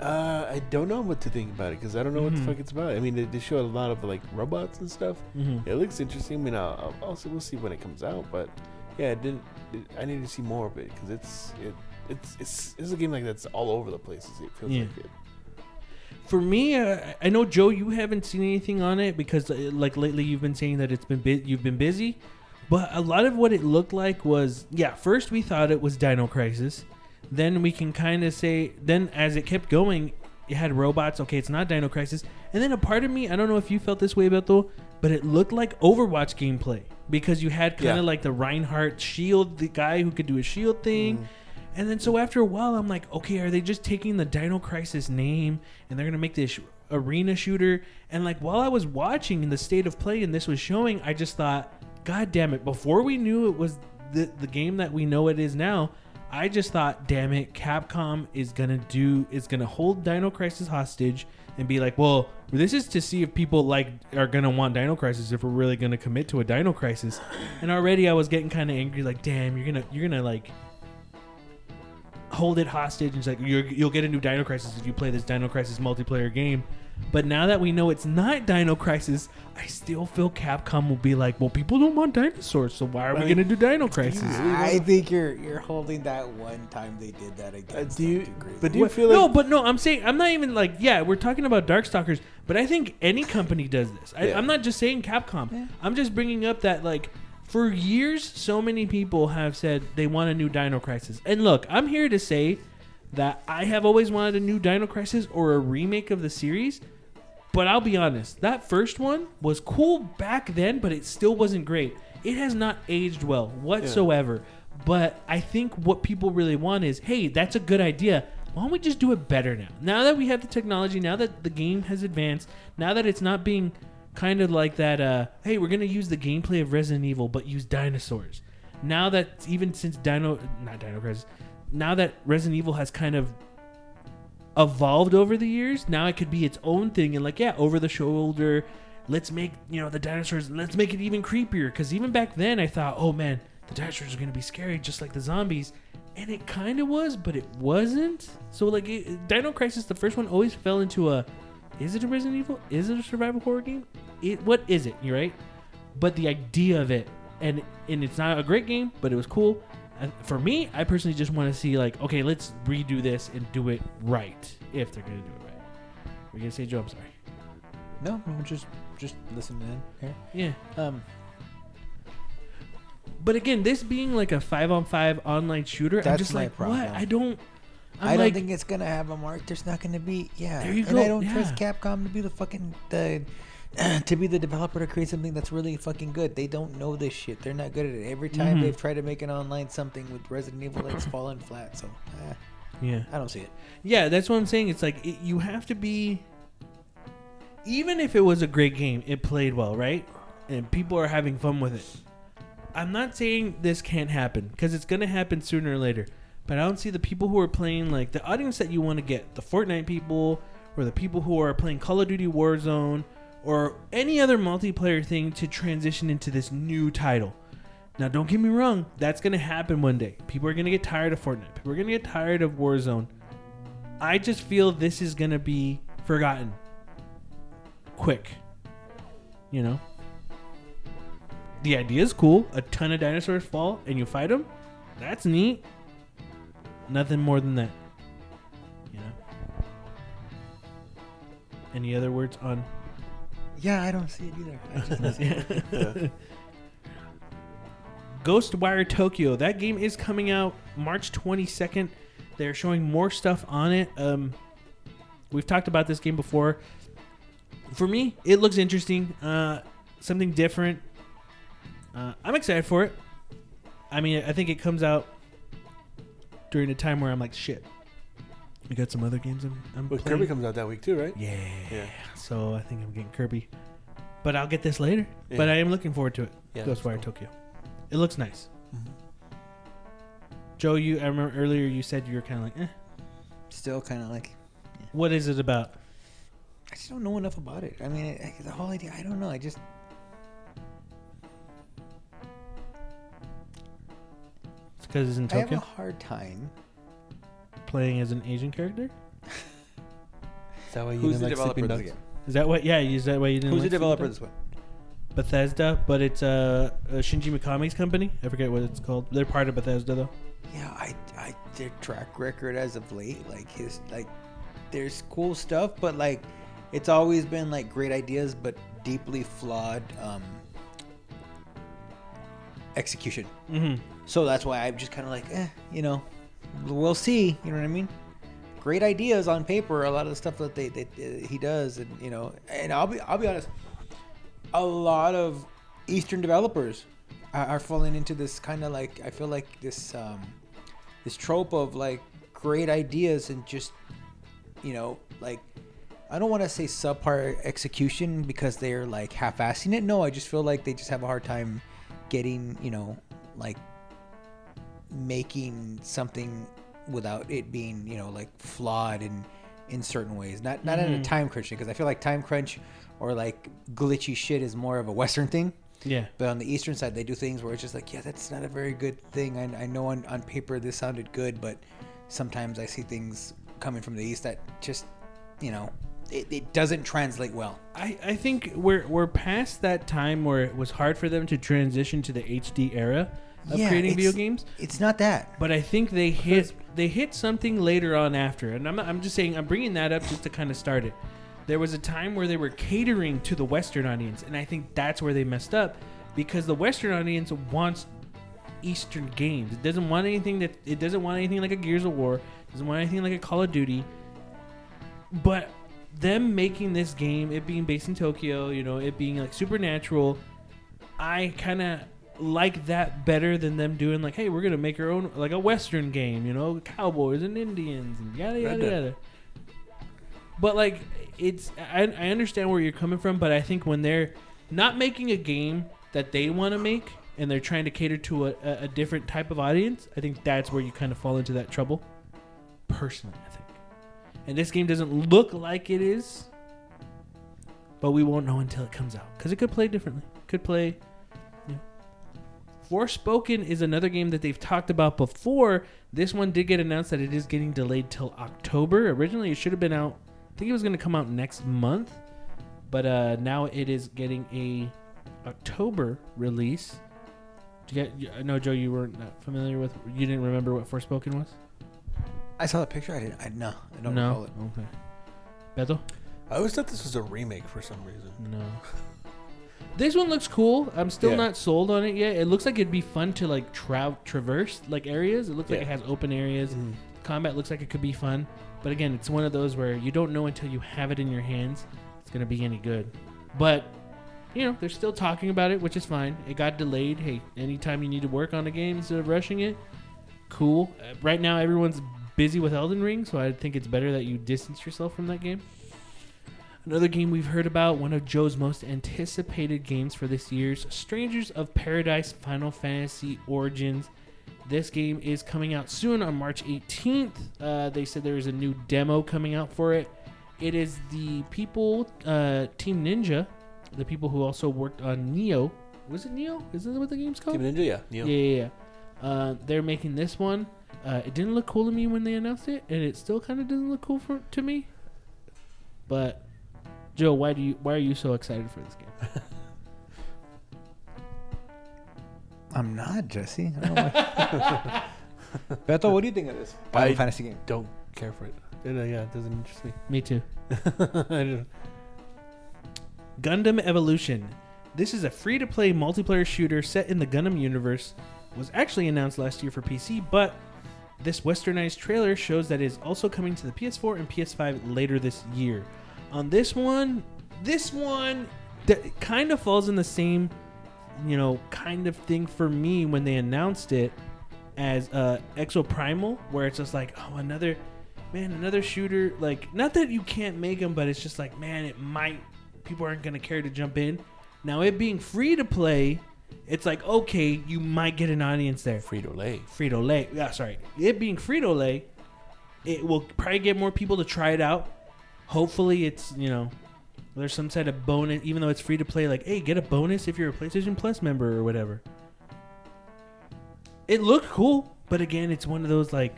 Uh, I don't know what to think about it because I don't know what Mhm. the fuck it's about. I mean, they, they show a lot of like robots and stuff. Mm-hmm. It looks interesting. I mean, I'll, I'll also we'll see when it comes out. But yeah, it didn't. It, I need to see more of it because it's it it's it's it's a game like that's all over the place. It feels Yeah. like it. For me, uh, I know Joe, you haven't seen anything on it because, uh, like lately, you've been saying that it's been bu- you've been busy. But a lot of what it looked like was, yeah. First, we thought it was Dino Crisis. Then we can kind of say, then as it kept going, it had robots. Okay, it's not Dino Crisis. And then a part of me, I don't know if you felt this way, Beto, but it looked like Overwatch gameplay because you had kind of Yeah. like the Reinhardt shield, the guy who could do a shield thing. Mm-hmm. And then so after a while, I'm like, okay, are they just taking the Dino Crisis name and they're gonna make this arena shooter? And like while I was watching in the state of play and this was showing, I just thought, God damn it! Before we knew it was the the game that we know it is now, I just thought, damn it, Capcom is gonna do is gonna hold Dino Crisis hostage. and be like, well, this is to see if people like are gonna want Dino Crisis if we're really gonna commit to a Dino Crisis. And already I was getting kind of angry, like, damn, you're gonna you're gonna like hold it hostage and it's like you're, you'll get a new Dino Crisis if you play this Dino Crisis multiplayer game. But now that we know it's not Dino Crisis, I still feel Capcom will be like, well, people don't want dinosaurs, so why are we I gonna do Dino Crisis? I think you're you're holding that one time they did that Uh, do you? them too crazy. But do you What- feel like no, but no, I'm saying I'm not even like yeah, we're talking about Darkstalkers, but I think any company does this. I, Yeah. I'm not just saying Capcom. I'm just bringing up that like for years, so many people have said they want a new Dino Crisis. And look, I'm here to say that I have always wanted a new Dino Crisis or a remake of the series. But I'll be honest, that first one was cool back then, but it still wasn't great. It has not aged well whatsoever. But I think what people really want is, hey, that's a good idea. Why don't we just do it better now? Now that we have the technology, now that the game has advanced, now that it's not being kind of like that, uh, hey, we're gonna use the gameplay of Resident Evil, but use dinosaurs. Now that even since Dino, not Dino Crisis, now that Resident Evil has kind of evolved over the years. Now it could be its own thing and like yeah, over the shoulder. Let's make you know the dinosaurs. Let's make it even creepier. Because even back then, I thought, oh man, the dinosaurs are gonna be scary just like the zombies, and it kind of was, but it wasn't. So like it, Dino Crisis, the first one always fell into a, is it a Resident Evil? Is it a survival horror game? It what is it? You're right. But the idea of it, and and it's not a great game, but it was cool. For me, I personally just want to see like, okay, let's redo this and do it right. If they're gonna do it right, we're gonna say Joe. I'm sorry. no, I'm just just listening in here. Yeah, Um, but again, this being like a five on five online shooter, I'm just my like, problem. what? I don't. I'm I don't like, think it's gonna have a mark. There's not gonna be yeah. There you and go, I don't trust. Capcom to be the fucking the to be the developer to create something that's really fucking good. They don't know this shit. They're not good at it. Every time Mhm. they've tried to make an online something with Resident Evil, it's fallen flat. So eh, yeah. I don't see it. Yeah, that's what I'm saying. It's like it, you have to be. Even if it was a great game, it played well, right? And people are having fun with it. I'm not saying this can't happen because it's gonna happen sooner or later. But I don't see the people who are playing like the audience that you want to get, the Fortnite people, or the people who are playing Call of Duty Warzone, or any other multiplayer thing to transition into this new title. Now, don't get me wrong, that's gonna happen one day. People are gonna get tired of Fortnite. People are gonna get tired of Warzone. I just feel this is gonna be forgotten quick. You know, the idea is cool. A ton of dinosaurs fall and you fight them. That's neat. Nothing more than that. You know. Any other words on? Yeah, I don't see it either. I just don't see it. Ghostwire Tokyo. That game is coming out March 22nd. They're showing more stuff on it. Um, we've talked about this game before. For me, it looks interesting. Uh, something different. Uh, I'm excited for it. I mean, I think it comes out during a time where I'm like, shit. We got some other games I'm, I'm But playing. Kirby comes out that week too, right? Yeah. Yeah. So I think I'm getting Kirby. But I'll get this later. Yeah. But I am looking forward to it. Yeah, Ghostwire cool. Tokyo. It looks nice. Joe, you I remember earlier you said you were kind of like, eh. Still kind of like What is it about? I just don't know enough about it. I mean, it, the whole idea. I don't know. I just It's because it's in Tokyo. I have a hard time. Playing as an Asian character. Is that why you Who's didn't the like developer Sleeping of this Dogs? game? Is that what? Yeah, is that why you didn't? Who's the like developer of Sleeping this one? Bethesda, but it's uh, uh, Shinji Mikami's company. I forget what it's called. They're part of Bethesda though. Yeah, I, I, their track record as of late, like his, like, there's cool stuff, but like, it's always been like great ideas, but deeply flawed um, execution. Mm-hmm. So that's why I'm just kind of like, eh, you know, we'll see. You know what I mean? Great ideas on paper. A lot of the stuff that they, they uh, he does, and you know, and I'll be I'll be honest. A lot of Eastern developers are, are falling into this kind of like I feel like this um, this trope of like great ideas and just you know like I don't want to say subpar execution because they're like half-assing it. No, I just feel like they just have a hard time getting you know like making something without it being you know like flawed and in certain ways. Not not in a mm-hmm. time crunch because I feel like time crunch or like glitchy shit is more of a Western thing. Yeah. But on the Eastern side, they do things where it's just like, yeah, that's not a very good thing. I, I know on, on paper this sounded good, but sometimes I see things coming from the East that just, you know, it, it doesn't translate well. I, I think we're we're past that time where it was hard for them to transition to the HD era of Yeah, creating video it's- games. It's not that. But I think they hit they hit something later on after, and I'm not, I'm just saying I'm bringing that up just to kind of start it. There was a time where they were catering to the Western audience, and I think that's where they messed up because the Western audience wants Eastern games. It doesn't want anything that it doesn't want anything like a Gears of War. Doesn't want anything like a Call of Duty. But them making this game, it being based in Tokyo, you know, it being like supernatural, I kind of like that better than them doing like, hey, we're gonna make our own like a Western game, you know, cowboys and Indians and yada yada yada. But like, it's I, I understand where you're coming from, but I think when they're not making a game that they want to make and they're trying to cater to a, a, a different type of audience, I think that's where you kind of fall into that trouble. Personally, I think. And this game doesn't look like it is, but we won't know until it comes out because it could play differently. Could play. Yeah. Forspoken is another game that they've talked about before. This one did get announced that it is getting delayed till October. Originally, it should have been out. I think it was going to come out next month, but uh, now it is getting a October release. Do you get, I know Joe, you weren't that familiar with. You didn't remember what Forspoken was. I saw the picture. I didn't. I no. I don't no. recall it. Okay. Beto. I always thought this was a remake for some reason. No. This one looks cool. I'm still Yeah. not sold on it yet. It looks like it'd be fun to like tra- traverse like areas. It looks like it has open areas. Combat looks like it could be fun. But again, it's one of those where you don't know until you have it in your hands it's going to be any good. But you know, they're still talking about it, which is fine. It got delayed. Hey, anytime you need to work on a game instead of rushing it, cool. Uh, right now everyone's busy with Elden Ring, so I think it's better that you distance yourself from that game. Another game we've heard about, one of Joe's most anticipated games for this year's Strangers of Paradise Final Fantasy Origins. This game is coming out soon on March 18th. Uh, they said there is a new demo coming out for it. It is the people, uh, Team Ninja, the people who also worked on Nioh. Was it Nioh? Is that what the game's called? Team Ninja, yeah. Nioh. Yeah, yeah, yeah. Uh, they're making this one. Uh, it didn't look cool to me when they announced it, and it still kind of doesn't look cool for to me. But Joe, why do you why are you so excited for this game? I'm not Jesse. I don't know why. Beto, what do you think of this Final I- Fantasy game? Don't care for it. Yeah, uh, no, yeah, it doesn't interest me. Me too. I don't. Gundam Evolution. This is a free-to-play multiplayer shooter set in the Gundam universe. Was actually announced last year for PC, but this westernized trailer shows that it is also coming to the PS4 and PS5 later this year. On this one, this one that kind of falls in the same, you know, kind of thing for me when they announced it as uh, Exo Primal, where it's just like, oh, another man, another shooter. Like, not that you can't make them, but it's just like, man, it might. People aren't gonna care to jump in. Now, it being free to play, it's like, okay, you might get an audience there. Frito Lay. Frito Lay. Yeah, sorry. It being Frito Lay, it will probably get more people to try it out. Hopefully, it's you know, there's some sort of bonus, even though it's free to play. Like, hey, get a bonus if you're a PlayStation Plus member or whatever. It looked cool, but again, it's one of those like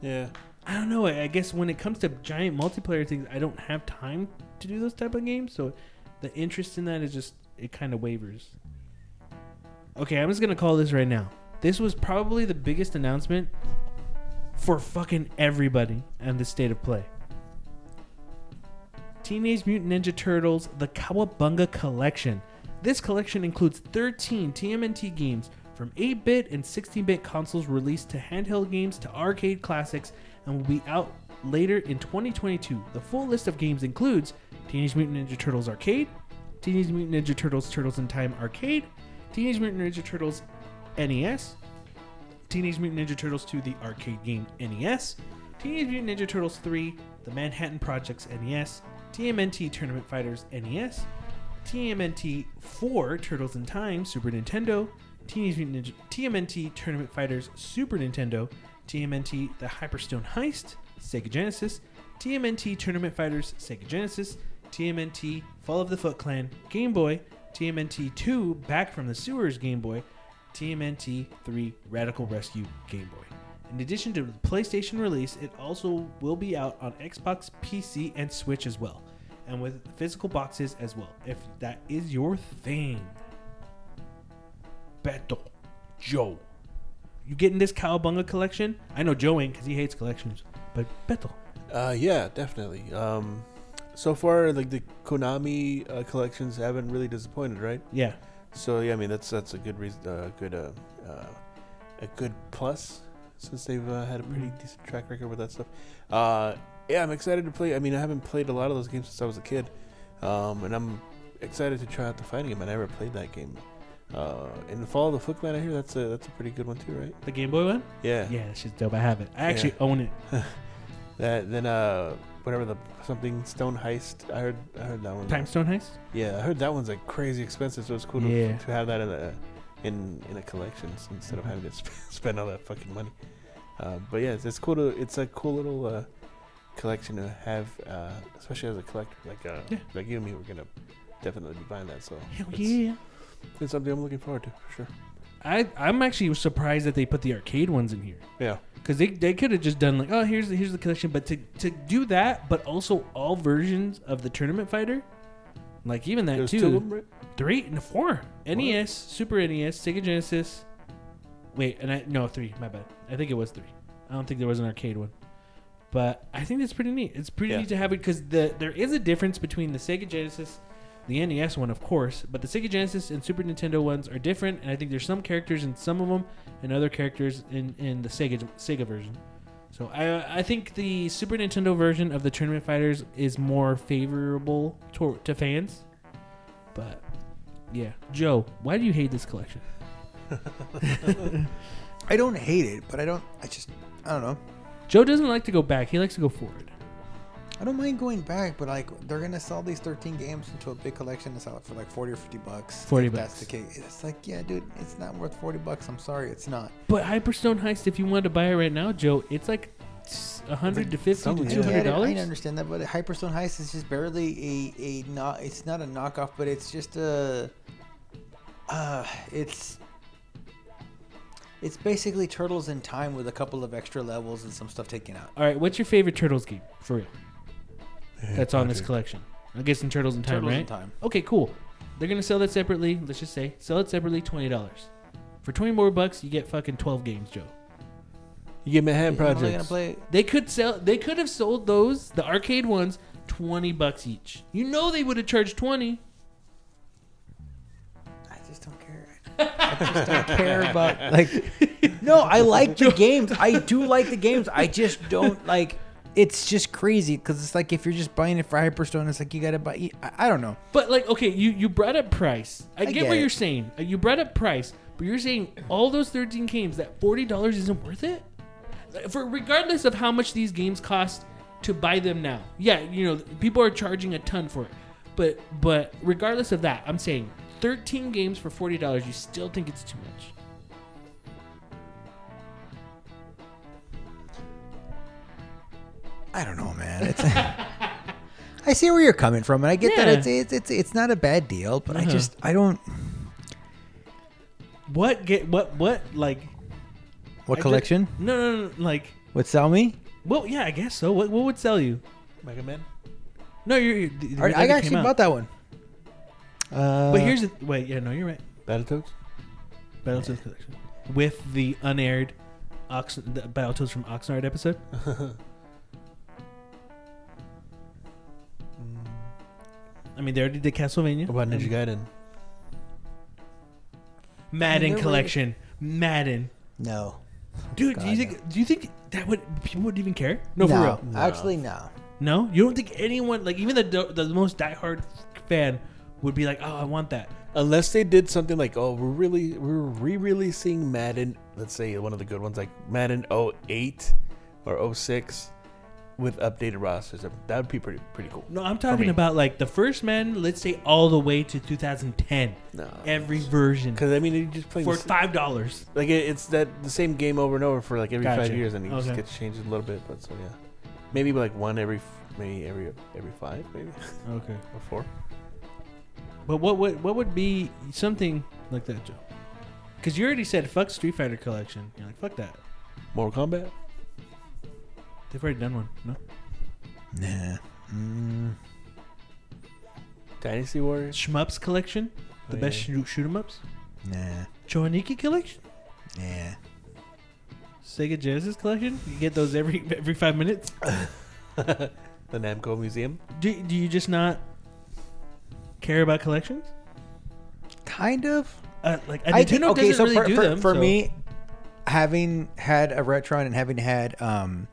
Yeah. I don't know. I I guess when it comes to giant multiplayer things, I don't have time to do those type of games. So the interest in that is just it kind of wavers. Okay, I'm just gonna call this right now. This was probably the biggest announcement for fucking everybody and the state of play. Teenage Mutant Ninja Turtles: The Cowabunga Collection. This collection includes 13 TMNT games from 8-bit and 16-bit consoles released to handheld games to arcade classics and will be out later in 2022. The full list of games includes Teenage Mutant Ninja Turtles Arcade, Teenage Mutant Ninja Turtles Turtles in Time Arcade, Teenage Mutant Ninja Turtles NES, Teenage Mutant Ninja Turtles 2 the arcade game NES, Teenage Mutant Ninja Turtles 3 the Manhattan Projects NES, TMNT Tournament Fighters NES, TMNT 4 Turtles in Time Super Nintendo, Teenage Mutant Ninja TMNT Tournament Fighters Super Nintendo, TMNT The Hyperstone Heist Sega Genesis, TMNT Tournament Fighters Sega Genesis, TMNT Fall of the Foot Clan Game Boy, TMNT 2 Back from the Sewers Game Boy, TMNT 3 Radical Rescue Game Boy. In addition to the PlayStation release, it also will be out on Xbox, PC, and Switch as well, and with physical boxes as well, if that is your thing. Beto, Joe, you getting this Cowabunga collection? I know Joe ain't because he hates collections, but Beto, Uh, yeah, definitely. Um, so far, like the Konami uh, collections haven't really disappointed, right? yeah, So yeah, I mean that's that's a good reason, uh, good uh, uh, a good plus since they've uh, had a pretty decent track record with that stuff. Uh, yeah, I'm excited to play. I mean, I haven't played a lot of those games since I was a kid, um, and I'm excited to try out the fighting game. I never played that game. Uh, in the Fall of the Foot I hear that's a that's a pretty good one too, right? the Game Boy one. Yeah. Yeah, that shit's dope. I have it. I actually own it. That then uh, whatever the something Stone Heist. I heard I heard that one. Time Stone Heist. Yeah, I heard that one's like crazy expensive, so it's cool to, Yeah. to have that in a in in a collection instead of having to sp- spend all that fucking money. Uh, but yeah, it's, it's cool to it's a cool little uh, collection to have, uh, especially as a collector. Like uh, Yeah. like you and me, we're gonna definitely be buying that. So Hell it's, yeah. it's something I'm looking forward to for sure. I I'm actually surprised that they put the arcade ones in here Yeah, because they, they could have just done like oh here's the, here's the collection, but to to do that, but also all versions of the Tournament Fighter, like even that there's too. two right? Three and four. NES, Super NES, Sega Genesis. Wait, and I no three. My bad. I think it was three. I don't think there was an arcade one. But I think that's pretty neat. It's pretty Yeah. neat to have it because the there is a difference between the Sega Genesis, the NES one, of course, but the Sega Genesis and Super Nintendo ones are different. And I think there's some characters in some of them, and other characters in in the Sega Sega version. So I I think the Super Nintendo version of the Tournament Fighters is more favorable to, to fans. But yeah, Joe, why do you hate this collection? I don't hate it, but I don't. I just. I don't know. Joe doesn't like to go back; he likes to go forward. I don't mind going back, but like they're gonna sell these 13 games into a big collection and sell it for like 40 or 50 bucks. 40 if That's bucks. the case. It's like, yeah, dude, it's not worth 40 bucks. I'm sorry, it's not. But Hyperstone Heist, if you wanted to buy it right now, Joe, it's like a hundred to fifty to something, I two yeah. get hundred it, I understand that, but Hyperstone Heist is just barely a a not. It's not a knockoff, but it's just a. Uh, it's. It's basically Turtles in Time with a couple of extra levels and some stuff taken out. All right, what's your favorite Turtles game for real? That's on this collection. I guess in Turtles in Time, Turtles right? in Time. Okay, cool. They're gonna sell that separately. Let's just say sell it separately, twenty dollars. For twenty more bucks, you get fucking twelve games, Joe. You get Manhattan gonna Projects. play. They could sell. They could have sold those, the arcade ones, twenty bucks each. You know they would have charged twenty. I just don't care. I just don't care about like. No, I like the games. I do like the games. I just don't like. It's just crazy because it's like if you're just buying it for Hyperstone, it's like you gotta buy. I, I don't know. But like, okay, you you brought up price. I, I get, get what it. you're saying. Uh, You brought up price, but you're saying all those 13 games that forty dollars isn't worth it. Like, For regardless of how much these games cost to buy them now, yeah, you know people are charging a ton for it. But but regardless of that, I'm saying 13 games for forty dollars. You still think it's too much? I don't know, man. It's. I see where you're coming from, and I get that it's it's it's, it's not a bad deal, but I Uh-huh. just I don't. What get what what like What I collection Just, no, no, no, like would sell me? well, yeah, I guess so. What what would sell you? Mega Man. No, you're. you're the- the I, I actually out. bought that one. Uh, But here's the wait. Yeah, no, you're right. Battletoads. Battletoads collection with the unaired Ox the Battletoads from Oxnard episode. I mean, they already did Castlevania. What about Ninja and Gaiden? Madden They were- collection. Madden. no, Dude, do you God, think do you think that would people would even care? No, for real. Actually, no. No, you don't think anyone like even the the most diehard fan would be like, oh, I want that. Unless they did something like, oh, we're really we're re-releasing Madden. Let's say one of the good ones like Madden 08 or 06 with updated rosters. That would be pretty pretty cool. No, I'm me. talking about like the first Madden. Let's say all the way to 2010. No, Every version because I mean, you just play for five dollars. like it, it's that the same game over and over for like every Gotcha. five years, and you Okay. just get changed a little bit. But so yeah, Maybe like one every, maybe every every five, maybe Okay. or four. But what would what would be something like that, Joe? Because you already said fuck Street Fighter collection. You're like fuck that. Mortal Kombat. They've already done one. No. Nah. Mm. Dynasty Warriors. Shmups collection, the Oh, best yeah. shoot shoot 'em ups. Nah. Cho Aniki collection, Nah. Sega Genesis collection. You get those every every five minutes. the Namco Museum. Do do you just not care about collections? Kind of. Uh, like a I Nintendo think, okay, doesn't so really for, do for, them. for so- me, having had a Retron and having had um,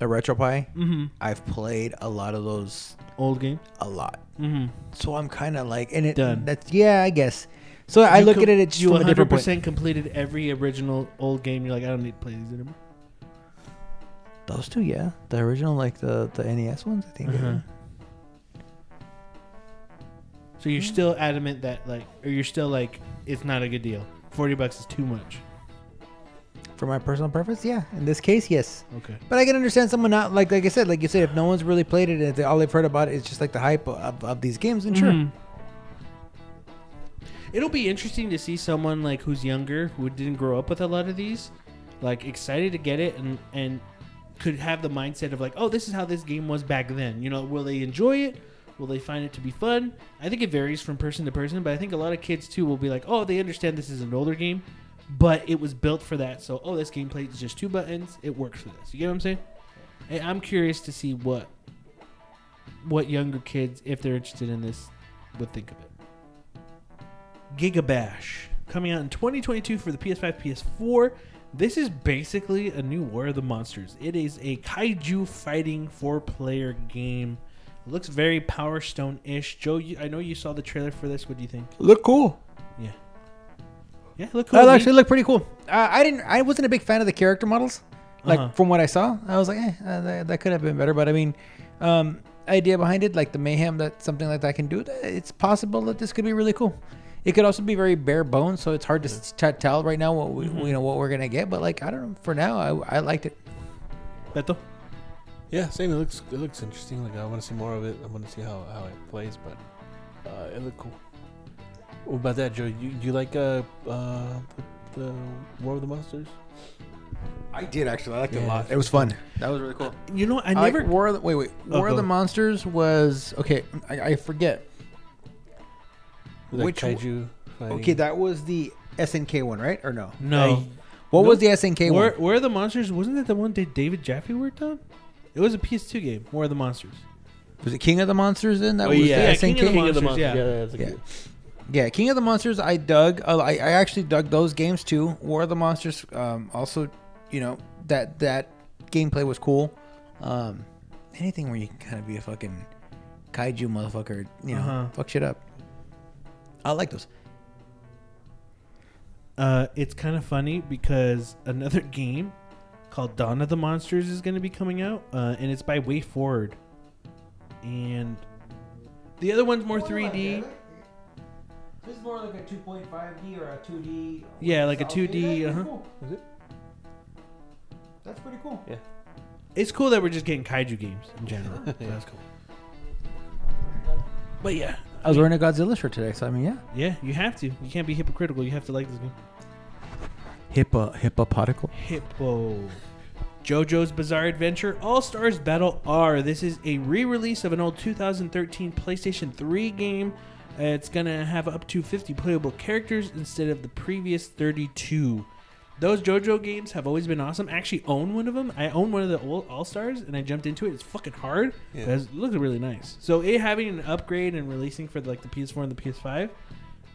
a RetroPie, Mhm. I've played a lot of those old game. a lot. Mm-hmm. So I'm kind of like, and it Done. that's yeah, I guess. So I look at it it's you from a different point. percent completed every original old game. You're like, I don't need to play these anymore. Those two, yeah, the original like the the NES ones, I think. Uh-huh. So you're still adamant that like, or you're still like, it's not a good deal. Forty bucks is too much. For my personal preference, yeah. In this case, yes. Okay. But I can understand someone not like like I said, like you said, if no one's really played it and they, all they've heard about it is just like the hype of, of these games, then sure. Mhm. It'll be interesting to see someone like who's younger, who didn't grow up with a lot of these, like excited to get it and and could have the mindset of like, oh, this is how this game was back then. You know, will they enjoy it? Will they find it to be fun? I think it varies from person to person, but I think a lot of kids too will be like, oh, they understand this is an older game, but it was built for that. So, oh, this gameplay is just two buttons. It works for this. You get what I'm saying? Hey, I'm curious to see what what younger kids, if they're interested in this, would think of it. Gigabash coming out in 2022 for the PS5, PS4. This is basically a new War of the Monsters. It is a kaiju fighting four-player game. It looks very Power Stone-ish. Joe, you, I know you saw the trailer for this. What do you think? Look cool. Yeah, yeah, look cool. That actually looked pretty cool. Uh, I didn't. I wasn't a big fan of the character models. Like Uh-huh. from what I saw, I was like, eh, uh, that, that could have been better. But I mean, um, idea behind it, like the mayhem that something like that can do, it's possible that this could be really cool. It could also be very bare bones, so it's hard to s- t- tell right now what we, Mm-hmm. you know what we're gonna get. But like, I don't know. For now, I, I liked it. Beto? Yeah, same. It looks it looks interesting. Like I want to see more of it. I want to see how, how it plays, but uh, it looked cool. What about that, Joe? You you like uh uh the, the War of the Monsters? I did actually. I liked it a lot. It was fun. That was really cool. You know, I I like never. War of the, wait wait Oh, War of go. the Monsters was okay. I, I forget. Like Which one- kaiju? Fighting? Okay, that was the SNK one, right? Or no? no. What Nope. was the SNK Where, one? Where are the Monsters? Wasn't that the one that David Jaffe worked on? It was a PS2 game. Where are the Monsters? Was it King of the Monsters then? That Oh, was yeah. the Yeah, SNK. King of the King of the Monsters, Monsters. yeah. Yeah, that's a Yeah. good. Yeah, King of the Monsters. I dug. Uh, I, I actually dug those games too. War of the Monsters. Um, also, you know that that gameplay was cool. Um, anything where you can kind of be a fucking kaiju motherfucker, you know, Uh-huh. fuck shit up. I like those. Uh, it's kind of funny because another game called Dawn of the Monsters is going to be coming out, uh, and it's by WayForward. And the other one's more 3D. This is more like a 2.5D or a 2D. Yeah, like a 2D, uh-huh. Is it? That's pretty cool. Yeah. It's cool that we're just getting kaiju games in general. so that's cool. But yeah, I was wearing a Godzilla shirt today, so I mean, yeah. yeah, you have to. You can't be hypocritical. You have to like this game. Hippo, hippopodical. Hippo. JoJo's Bizarre Adventure All Stars Battle R. This is a re release of an old 2013 PlayStation 3 game. Uh, it's going to have up to 50 playable characters instead of the previous 32. Those JoJo games have always been awesome. I actually own one of them. I own one of the old All Stars and I jumped into it. It's fucking hard, Yeah. but it looks really nice. So, it having an upgrade and releasing for like the PS4 and the PS5,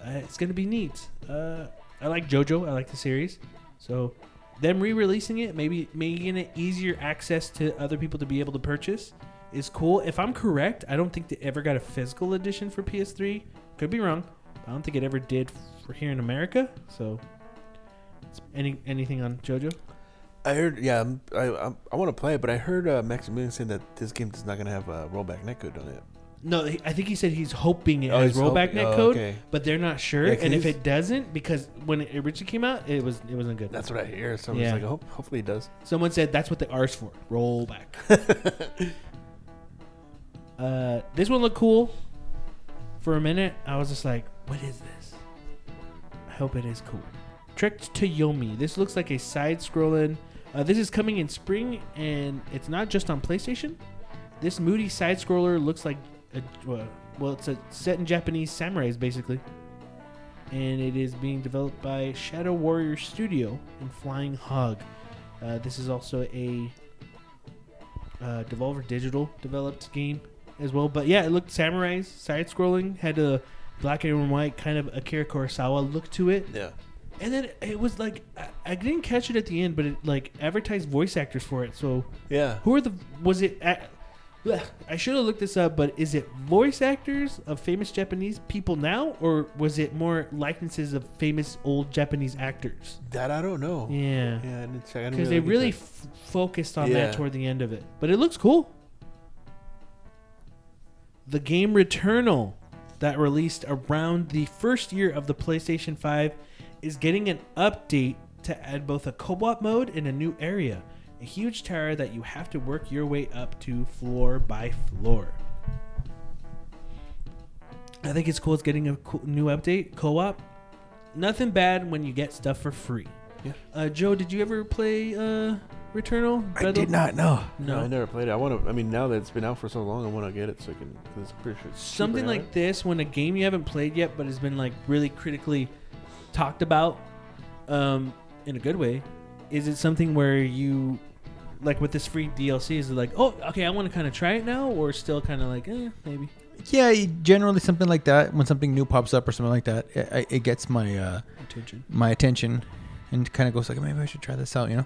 uh, it's going to be neat. Uh, I like JoJo, I like the series. So, them re-releasing it, maybe making it easier access to other people to be able to purchase, is cool. If I'm correct, I don't think they ever got a physical edition for PS3. Could be wrong. I don't think it ever did for here in America. So, any anything on JoJo? I heard. Yeah, I'm, I I, I want to play it, but I heard uh, Maximilian saying that this game is not gonna have a rollback netcode on it. No, he- I think he said he's hoping it Oh, has rollback hoping- net oh, code, okay. but they're not sure. Yeah, and if it doesn't, because when it originally came out, it was it wasn't good. That's what I hear. So I'm Yeah. like, hope, hopefully it does. Someone said that's what the R's for. Rollback. uh, this one looked cool. For a minute, I was just like, "What is this?" I hope it is cool. Trek to Yomi. This looks like a side-scrolling. Uh, this is coming in spring, and it's not just on PlayStation. This moody side-scroller looks like a well, it's a set in Japanese samurais basically, and it is being developed by Shadow Warrior Studio and Flying Hog. Uh, this is also a uh, Devolver Digital developed game as well. But yeah, it looked samurais, side scrolling, had a black and white kind of Akira Kurosawa look to it. Yeah. And then it was like I, I didn't catch it at the end, but it like advertised voice actors for it. So Yeah. who are the was it? At, I should have looked this up, but is it voice actors of famous Japanese people now, or was it more likenesses of famous old Japanese actors? That I don't know. Yeah, Yeah, I didn't check. I didn't because they really f- focused on Yeah. that toward the end of it. But it looks cool. The game Returnal, that released around the first year of the PlayStation 5, is getting an update to add both a co-op mode and a new area, a huge tower that you have to work your way up to floor by floor. I think it's cool. It's getting a cool, new update, co-op. Nothing bad when you get stuff for free. Yeah. Uh, Joe, did you ever play uh, Returnal? I did not know. No, I never played it. I want to. I mean, now that it's been out for so long, I want to get it so I can. Cause it's pretty sure. it's cheaper Something now, like right? this, when a game you haven't played yet, but has been like really critically talked about, um, in a good way, is it something where you, like with this free DLC, is it like, oh, okay, I want to kind of try it now, or still kind of like, eh, maybe. Yeah, generally something like that. When something new pops up or something like that, it, it gets my uh, Attention. my attention, and kind of goes like, maybe I should try this out. You know.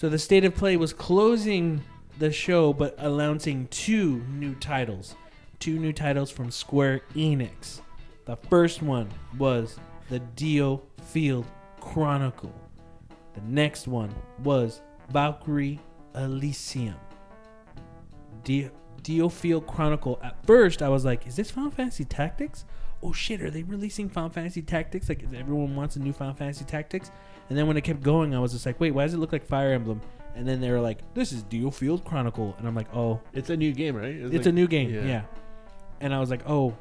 So the state of play was closing the show, but announcing two new titles, two new titles from Square Enix. The first one was the Dio Field Chronicle. The next one was Valkyrie Elysium. Dio, Dio Field Chronicle. At first, I was like, "Is this Final Fantasy Tactics?" Oh shit, are they releasing Final Fantasy Tactics? Like everyone wants a new Final Fantasy Tactics. And then when it kept going, I was just like, "Wait, why does it look like Fire Emblem?" And then they were like, "This is Dio Field Chronicle," and I'm like, "Oh, It's a new game, right? it's like- a new game, yeah. yeah. And I was like, "Oh,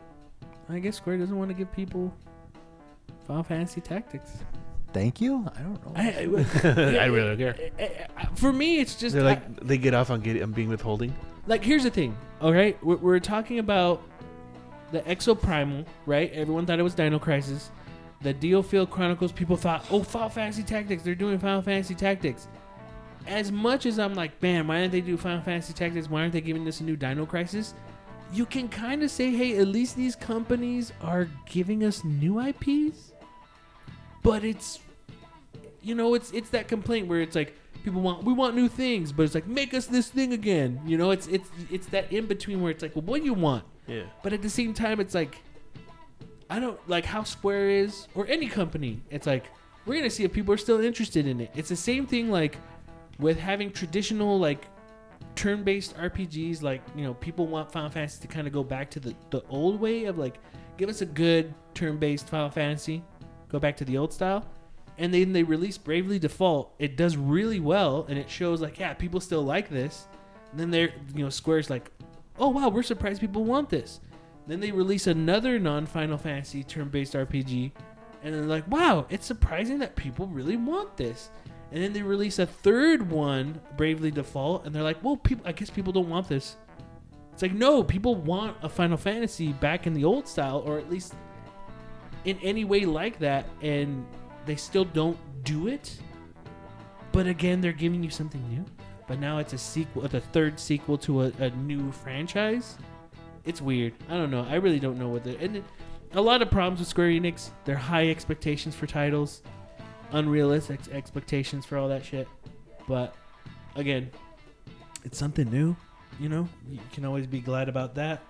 I guess Square doesn't want to give people Final Fantasy Tactics." Thank you. I don't know. I, I, I really don't care. For me, it's just They're like, like they get off on getting on being withholding. like here's the thing. All right, we're, we're talking about the Exoprimal, right? Everyone thought it was Dino Crisis. The Dio Field Chronicles, people thought, oh, Final Fantasy Tactics. They're doing Final Fantasy Tactics. As much as I'm like, man, why didn't they do Final Fantasy Tactics? Why aren't they giving this a new Dino Crisis? You can kind of say, hey, at least these companies are giving us new IPs. But it's, you know, it's it's that complaint where it's like people want we want new things, but it's like make us this thing again. You know, it's it's it's that in between where it's like, well, what do you want? Yeah. But at the same time, it's like, I don't like how Square is or any company. It's like we're gonna see if people are still interested in it. It's the same thing like with having traditional like turn-based RPGs. Like you know, people want Final Fantasy to kind of go back to the the old way of like give us a good turn-based Final Fantasy, go back to the old style. And then they release Bravely Default. It does really well, and it shows like, yeah, people still like this. And then they're, you know, Square's like, oh wow, we're surprised people want this. Then they release another non-Final Fantasy turn-based RPG, and they're like, wow, it's surprising that people really want this. And then they release a third one, Bravely Default, and they're like, well, people, I guess people don't want this. It's like, no, people want a Final Fantasy back in the old style, or at least in any way like that, and they still don't do it. But again, they're giving you something new. But now it's a sequel, the third sequel to a, a new franchise. It's weird. I don't know. I really don't know what the and a lot of problems with Square Enix. Their high expectations for titles, unrealistic expectations for all that shit. But again, it's something new. You know, you can always be glad about that.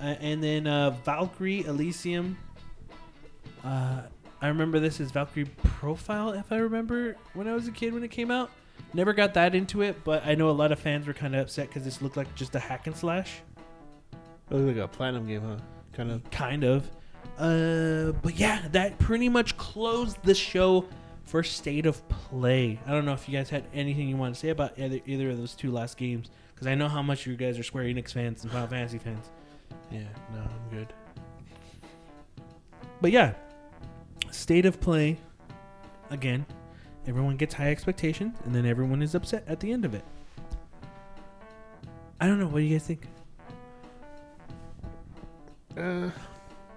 Uh, and then uh, Valkyrie Elysium. Uh, I remember this as Valkyrie Profile, if I remember when I was a kid when it came out. Never got that into it, but I know a lot of fans were kind of upset because this looked like just a hack and slash. It looks like a platinum game, huh? Kind of. kind of. Uh, but yeah, that pretty much closed the show for State of Play. I don't know if you guys had anything you want to say about either, either of those two last games, because I know how much you guys are Square Enix fans and Final Fantasy fans. Yeah, no, I'm good. But yeah, State of Play. Again, everyone gets high expectations, and then everyone is upset at the end of it. I don't know. What do you guys think? Uh,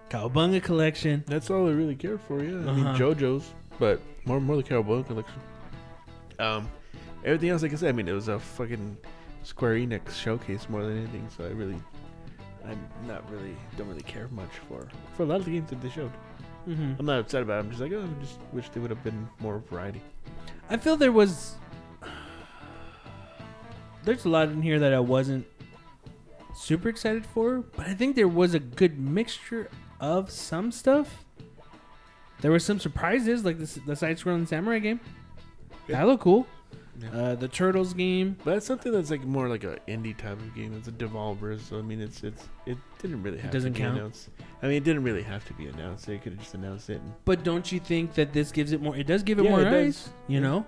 Cowabunga Collection. that's all I really care for. Yeah, I mean Uh-huh. JoJo's, but more more the Cowboy collection. Um, everything else, like I said, I mean, it was a fucking Square Enix showcase more than anything. So I really, I'm not really don't really care much for for a lot of the games that they showed. Mm-hmm. I'm not upset about. it. I'm just like, oh, I just wish there would have been more variety. I feel there was. There's a lot in here that I wasn't super excited for, but I think there was a good mixture of some stuff. There were some surprises, like the, the side-scrolling samurai game. That looked cool. Yeah. Uh, the Turtles game. But it's something that's like more like an indie type of game. It's a developer, so I mean, it's it's it didn't really have doesn't to be count? announced. I mean, it didn't really have to be announced. They could have just announced it. And, But don't you think that this gives it more? It does give it Yeah, more it does. eyes. You Yeah. know,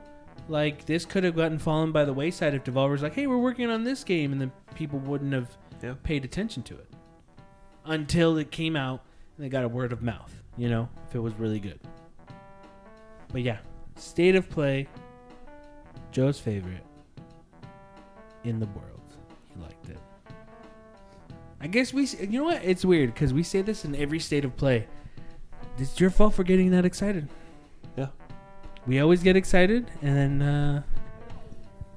like this could have gotten fallen by the wayside if developers like, hey, we're working on this game, and then people wouldn't have Yeah. paid attention to it until it came out and they got a word of mouth. You know, if it was really good. But yeah, state of play. Joe's favorite in the world. He liked it. I guess we. You know what? It's weird because we say this in every state of play. It's your fault for getting that excited. Yeah. We always get excited, and then uh,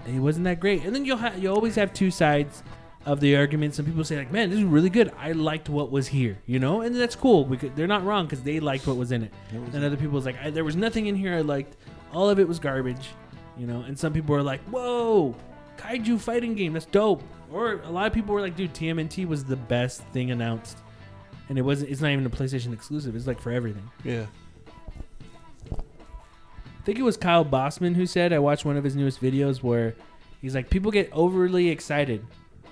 it wasn't that great. And then you'll ha- you always have two sides of the argument. Some people say like, "Man, this is really good. I liked what was here," you know, and that's cool. Because they're not wrong because they liked what was in it. And other people was like, I, "There was nothing in here I liked. All of it was garbage," you know. And some people were like, "Whoa, kaiju fighting game. That's dope." Or a lot of people were like, "Dude, TMNT was the best thing announced." And it wasn't. It's not even a PlayStation exclusive. It's like for everything. yeah. I think it was Kyle Bosman who said I watched one of his newest videos where he's like people get overly excited,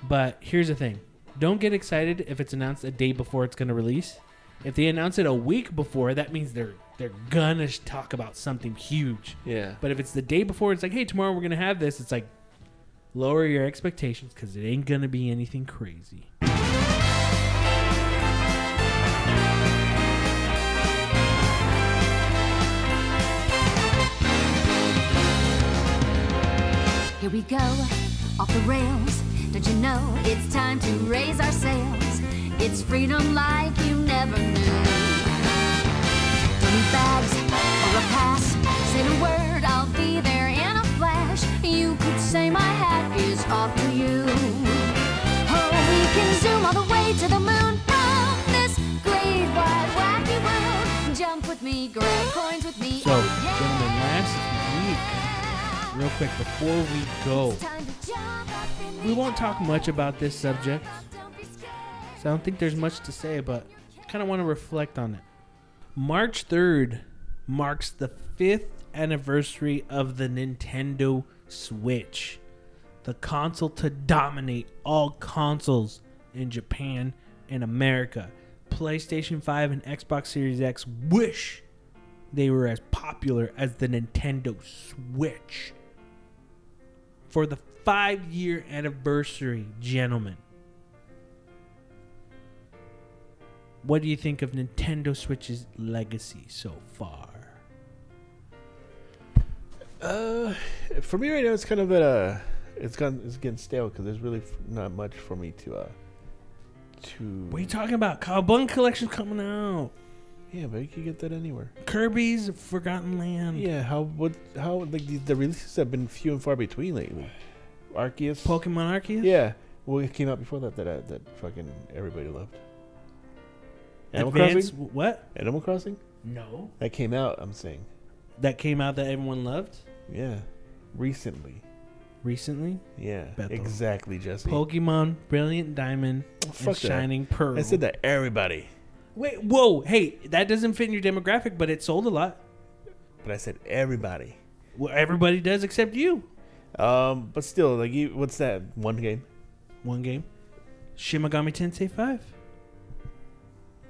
but here's the thing: don't get excited if it's announced a day before it's going to release. If they announce it a week before, that means they're they're gonna talk about something huge. Yeah. But if it's the day before, it's like, hey, tomorrow we're gonna have this. It's like lower your expectations because it ain't gonna be anything crazy. Here we go, off the rails. Don't you know it's time to raise our sails? It's freedom like you never knew. Don't need bags or a pass. Say the word, I'll be there in a flash. You could say my hat is off to you. Oh, we can zoom all the way to the moon from this great wide wacky world. Jump with me, grab coins with me. So, oh, yeah. gentlemen, last week, real quick before we go, we won't talk much about this subject. So I don't think there's much to say, but kind of want to reflect on it. March 3rd marks the fifth anniversary of the Nintendo Switch, the console to dominate all consoles in Japan and America. PlayStation 5 and Xbox Series X wish they were as popular as the Nintendo Switch. For the five year anniversary, gentlemen. What do you think of Nintendo Switch's legacy so far? Uh, for me right now, it's kind of at a. It's gone. It's getting stale because there's really not much for me to. uh To. What are you talking about? Cowabunga Collection's coming out. Yeah, but you can get that anywhere. Kirby's Forgotten Land. Yeah. How? What? How? Like the, the releases have been few and far between lately. Arceus. Pokemon Arceus? Yeah. Well, it came out before that. That uh, that fucking everybody loved. Animal Advance, Crossing. what? Animal Crossing. No. That came out. I'm saying. That came out that everyone loved Yeah. Recently. recently. Yeah. Beto. Exactly, Jesse. Pokemon Brilliant Diamond Fuck and that. Shining Pearl. I said that everybody, Wait, whoa, hey, that doesn't fit in your demographic, but it sold a lot. but I said everybody. Well, everybody does except you. Um, but still, like, you, what's that one game? One game. Shin Megami Tensei 5.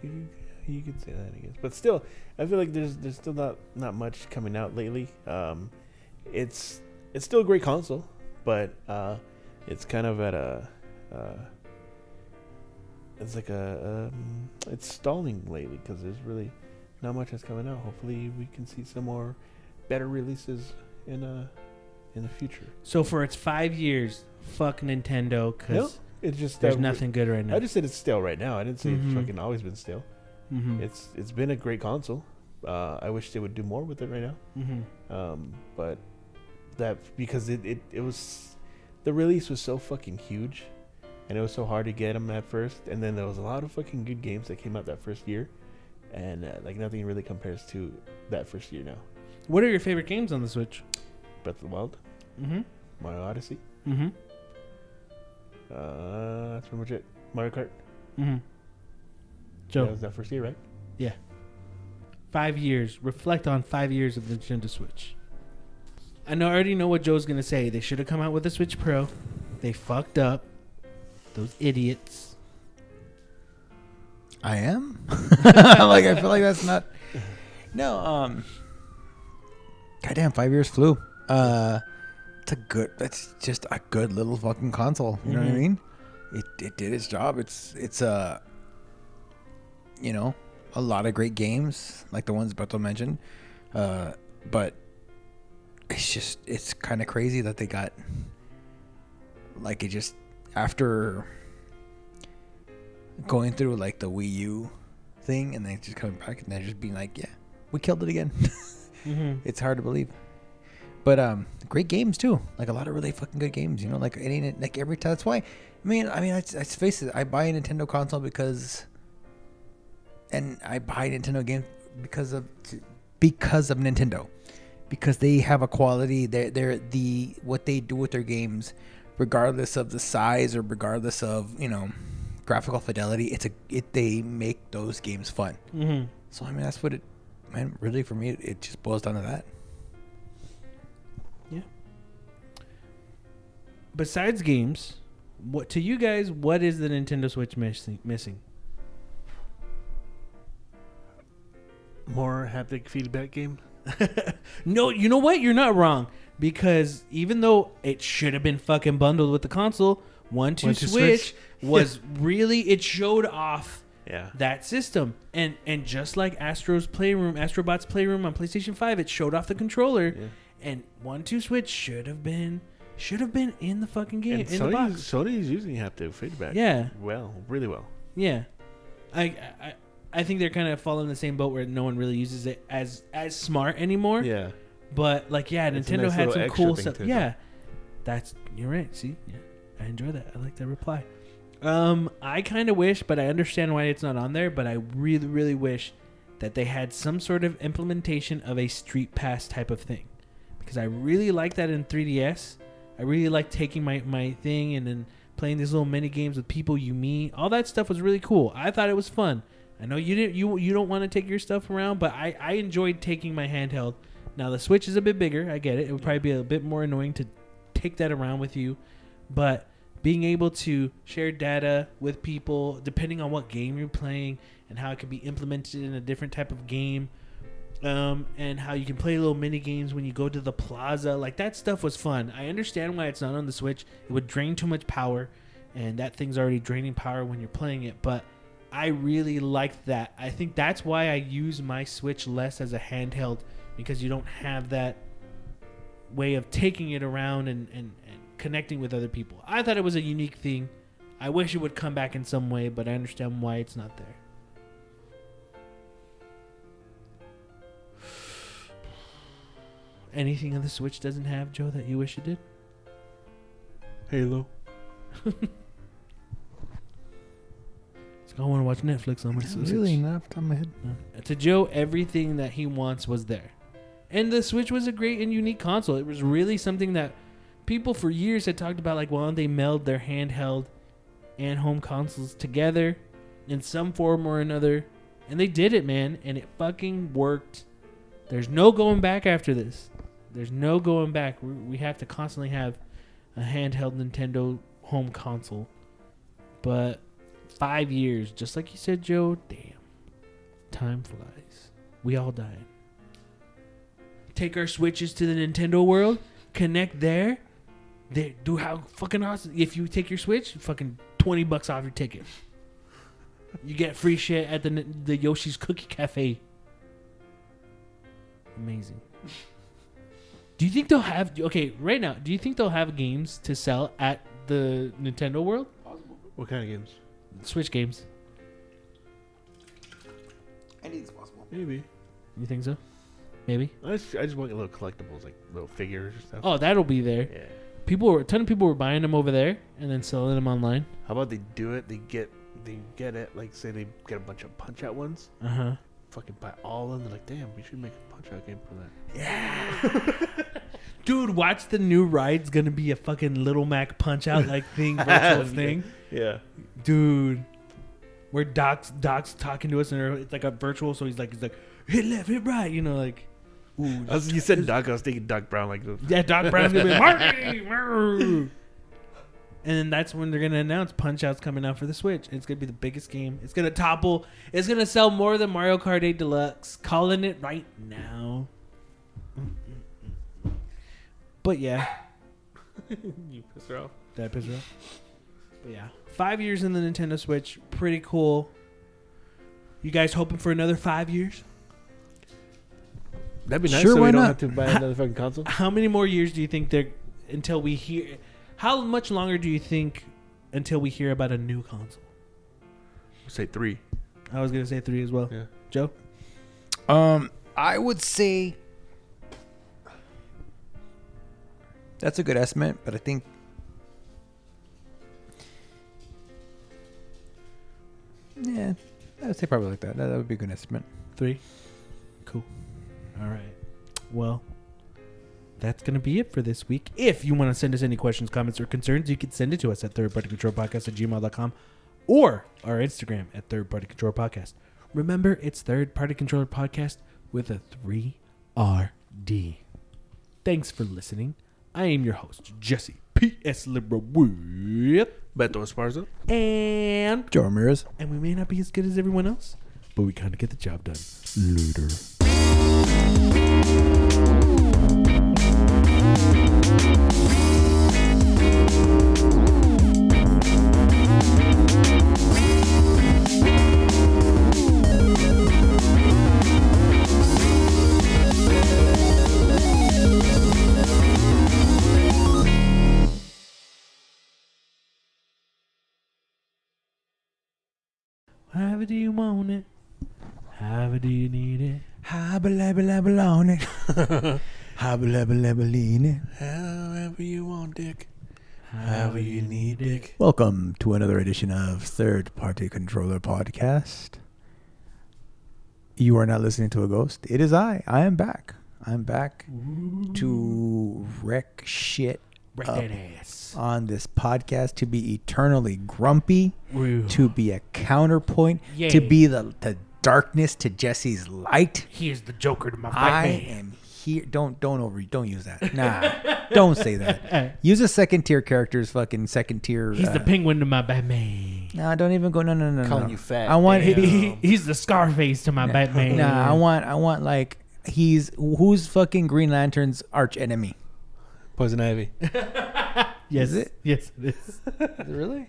You, you could say that, I guess. But still, I feel like there's there's still not not much coming out lately. Um, it's it's still a great console, but uh, it's kind of at a uh, it's like a um, it's stalling lately because there's really not much that's coming out. Hopefully, we can see some more better releases in uh in the future. So for its five years, fuck Nintendo, because Nope. It's just there's uh, nothing good right now. I just said it's stale right now. I didn't say Mhm. it's fucking always been stale. mm-hmm. It's it's been a great console. Uh, I wish they would do more with it right now. mm-hmm. Um, but that because it, it, it was the release was so fucking huge, and it was so hard to get them at first. And then there was a lot of fucking good games that came out that first year, and uh, like nothing really compares to that first year now. What are your favorite games on the Switch? Breath of the Wild, Mm-hmm. Mario Odyssey. Mm-hmm. Uh, that's pretty much it. Mario Kart. Mm-hmm. Joe, That was that first year, right? Yeah. five years. Reflect on five years of the Nintendo Switch. I know. I already know what Joe's gonna say. They should have come out with a Switch Pro. They fucked up. Those idiots. I am. like I feel like that's not. No. Um. Goddamn, five years flew. Uh, it's a good. That's just a good little fucking console. You know what I Mhm. mean? It it did its job. It's it's a. You know, a lot of great games like the ones Beto mentioned, uh, but it's just it's kind of crazy that they got. Like it just after going through like the Wii U thing and then just coming back and then just being like, yeah, we killed it again. Mm-hmm. it's hard to believe. But um, great games too. Like a lot of really fucking good games. You know, like it ain't like every time. That's why. I mean, I mean, let's, let's face it. I buy a Nintendo console because, and I buy Nintendo games because of because of Nintendo, because they have a quality. They're they're the what they do with their games, regardless of the size or regardless of you know graphical fidelity. It's a it they make those games fun. Mm-hmm. So I mean, that's what it. Man, really, for me, it, it just boils down to that. Besides games, what to you guys? What is the Nintendo Switch missing? Missing? More haptic feedback game. No, you know what? You're not wrong because even though it should have been fucking bundled with the console, One Two One, Two Switch, Switch. was really it showed off Yeah. that system, and and just like Astro's Playroom, Astrobot's Playroom on PlayStation Five, it showed off the controller, Yeah. and One Two Switch should have been should have been in the fucking game And in the Sony's, box. Sony's using haptic feedback. Yeah, Well, really well. yeah. I I I think they're kind of falling in the same boat where no one really uses it as as smart anymore. Yeah. But like, yeah, It's Nintendo nice had some cool stuff. Yeah, that's you're right. See, yeah, I enjoy that. I like that reply. Um, I kind of wish, but I understand why it's not on there. But I really, really wish that they had some sort of implementation of a Street Pass type of thing, because I really like that in 3DS. I really like taking my my thing and then playing these little mini games with people you meet. All that stuff was really cool. I thought it was fun. I know you didn't you you don't want to take your stuff around, but I I enjoyed taking my handheld. Now the Switch is a bit bigger. I get it. It would probably be a bit more annoying to take that around with you, but being able to share data with people depending on what game you're playing and how it can be implemented in a different type of game um, and how you can play little mini games when you go to the plaza. Like that stuff was fun. I understand why it's not on the switch. It would drain too much power and that thing's already draining power when you're playing it but i really liked that. I think that's why i use my switch less as a handheld because you don't have that way of taking it around and, and, and connecting with other people. I thought it was a unique thing. I wish it would come back in some way but i understand why it's not there anything on the switch doesn't have joe that you wish it did Halo. I want to watch Netflix on my Switch. Really, not off the top of my head. Uh, To Joe, everything that he wants was there. And the Switch was a great and unique console. It was really something that people for years had talked about like, why well, don't they meld their handheld and home consoles together in some form or another. And they did it, man. And it fucking worked. There's no going back after this. There's no going back. We have to constantly have a handheld Nintendo home console. But five years, just like you said, Joe. Damn, time flies. We all die. Take our switches to the Nintendo world, connect there. They do how fucking awesome. If you take your Switch, fucking twenty bucks off your ticket. You get free shit at the the Yoshi's Cookie Cafe. Amazing. Do you think they'll have okay right now? Do you think they'll have games to sell at the Nintendo World? What kind of games? Switch games. Anything's possible. Maybe. You think so? Maybe. I just, I just want little collectibles, like little figures or stuff. Oh, that'll be there. Yeah. People were a ton of people were buying them over there and then selling them online. How about they do it? They get they get it. Like say they get a bunch of punch out ones. Uh huh. Fucking buy all of them. They're like, damn, we should make a punch out game for that. Yeah. Dude, watch the new ride's gonna be a fucking Little Mac punch out like thing, virtual thing. Yeah. Dude, where Doc's Doc's talking to us and it's like a virtual, so he's like he's like hit left, hit right, you know, like. Ooh, was, you said Doc. I was thinking Doc Brown. Like, yeah, Doc Brown's gonna be Marty. and then that's when they're gonna announce Punch Out's coming out for the Switch. It's gonna be the biggest game. It's gonna topple. It's gonna sell more than Mario Kart 8 Deluxe. Calling it right now. But yeah, you pissed her off. Did I piss her off? But yeah, five years in the Nintendo Switch, pretty cool. You guys hoping for another five years? That'd be nice. Sure, so why we don't not? have to buy another fucking console. How many more years do you think they're until we hear? How much longer do you think until we hear about a new console? Say three. I was gonna say three as well. Yeah. Joe, Um, I would say that's a good estimate, but I think yeah, I would say probably like that. That, that would be a good estimate. three. Cool. All right. Well, that's gonna be it for this week. If you want to send us any questions, comments, or concerns, you can send it to us at thirdpartycontrolpodcast at gmail.com or our Instagram at Third Party Control Podcast. Remember, it's Third Party Controller Podcast with a 3RD. Thanks for listening. I am your host, Jesse P.S. Lira with Beto Esparza. and Joe Ramirez. and we may not be as good as everyone else, but we kind of get the job done. Later. However do you want it? However do you need it? Habalabalabalaone. Habalabalabalaine. However you want, Dick. However you need, Dick. Welcome to another edition of Third Party Controller Podcast. You are not listening to a ghost. It is I. I am back. I'm back to wreck shit Break up that ass. on this podcast to be eternally grumpy, Woo. to be a counterpoint, to be the, the darkness to Jesse's light. He is the Joker to my I Batman. am here. Don't don't over. Don't use that. Nah, don't say that. Use a second tier character's fucking second tier. He's the uh, penguin to my Batman. Nah, don't even go. No, no, no, Calling no. you fat. I want. Damn. He- he's the Scarface to my Batman. Nah, I want. I want like he's who's fucking Green Lantern's arch enemy. Poison Ivy. Yes, Is it? Yes, it is. Really?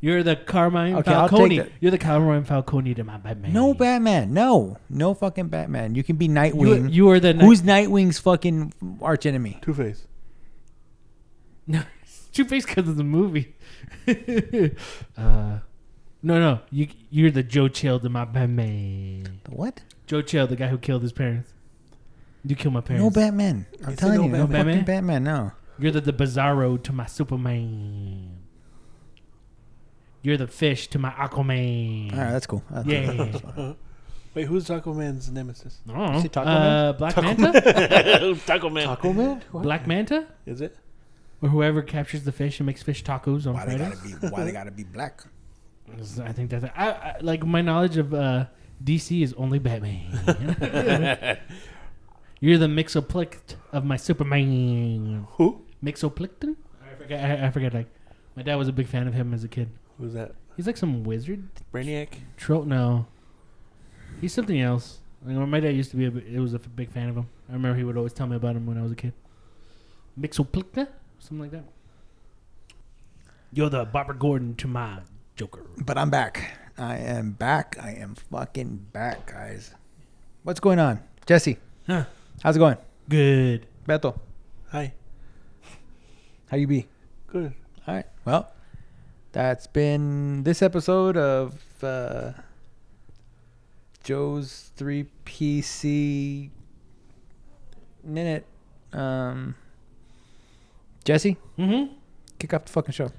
You're the Carmine Okay, I'll take Falcone. that. You're the Carmine Falcone to my Batman. No Batman. No, no fucking Batman. You can be Nightwing. you are the who's Nightwing's fucking arch enemy? Two Face. No, Two Face because of the movie. uh, no, no, you you're the Joe Chill to my Batman. What? Joe Chill, the guy who killed his parents. You killed my parents. No Batman. I'm It's a telling no you, no Batman. fucking Batman. No. You're the, the Bizarro to my Superman. You're the fish to my Aquaman. All right, that's cool. That's Yeah. cool. That's. Wait, who's Taco Man's nemesis? I don't know. Is it Taco uh, Black Manta? Taco Man. Taco Man? Black Manta? Is it? Or whoever captures the fish and makes fish tacos on Why they Fridays? gotta be? Why they gotta be black? I think that's I, I, like my knowledge of uh, DC is only Batman. You're the Mixoplict of my Superman. Who? Mixoplicton? forget, I, I forget. Like, my dad was a big fan of him as a kid. Who's that? He's like some wizard. Brainiac. Tro no. He's something else. Like, my dad used to be a, it was a f- big fan of him. I remember he would always tell me about him when I was a kid. Mixoplica? Something like that. You're the Barbara Gordon to my Joker. But I'm back. I am back. I am fucking back, guys. What's going on, Jesse? Huh. How's it going, Good. Beto? Hi. How you be? Good. All right. Well, that's been this episode of uh, Joe's three PC minute. Um, Jesse, Mm-hmm. kick off the fucking show.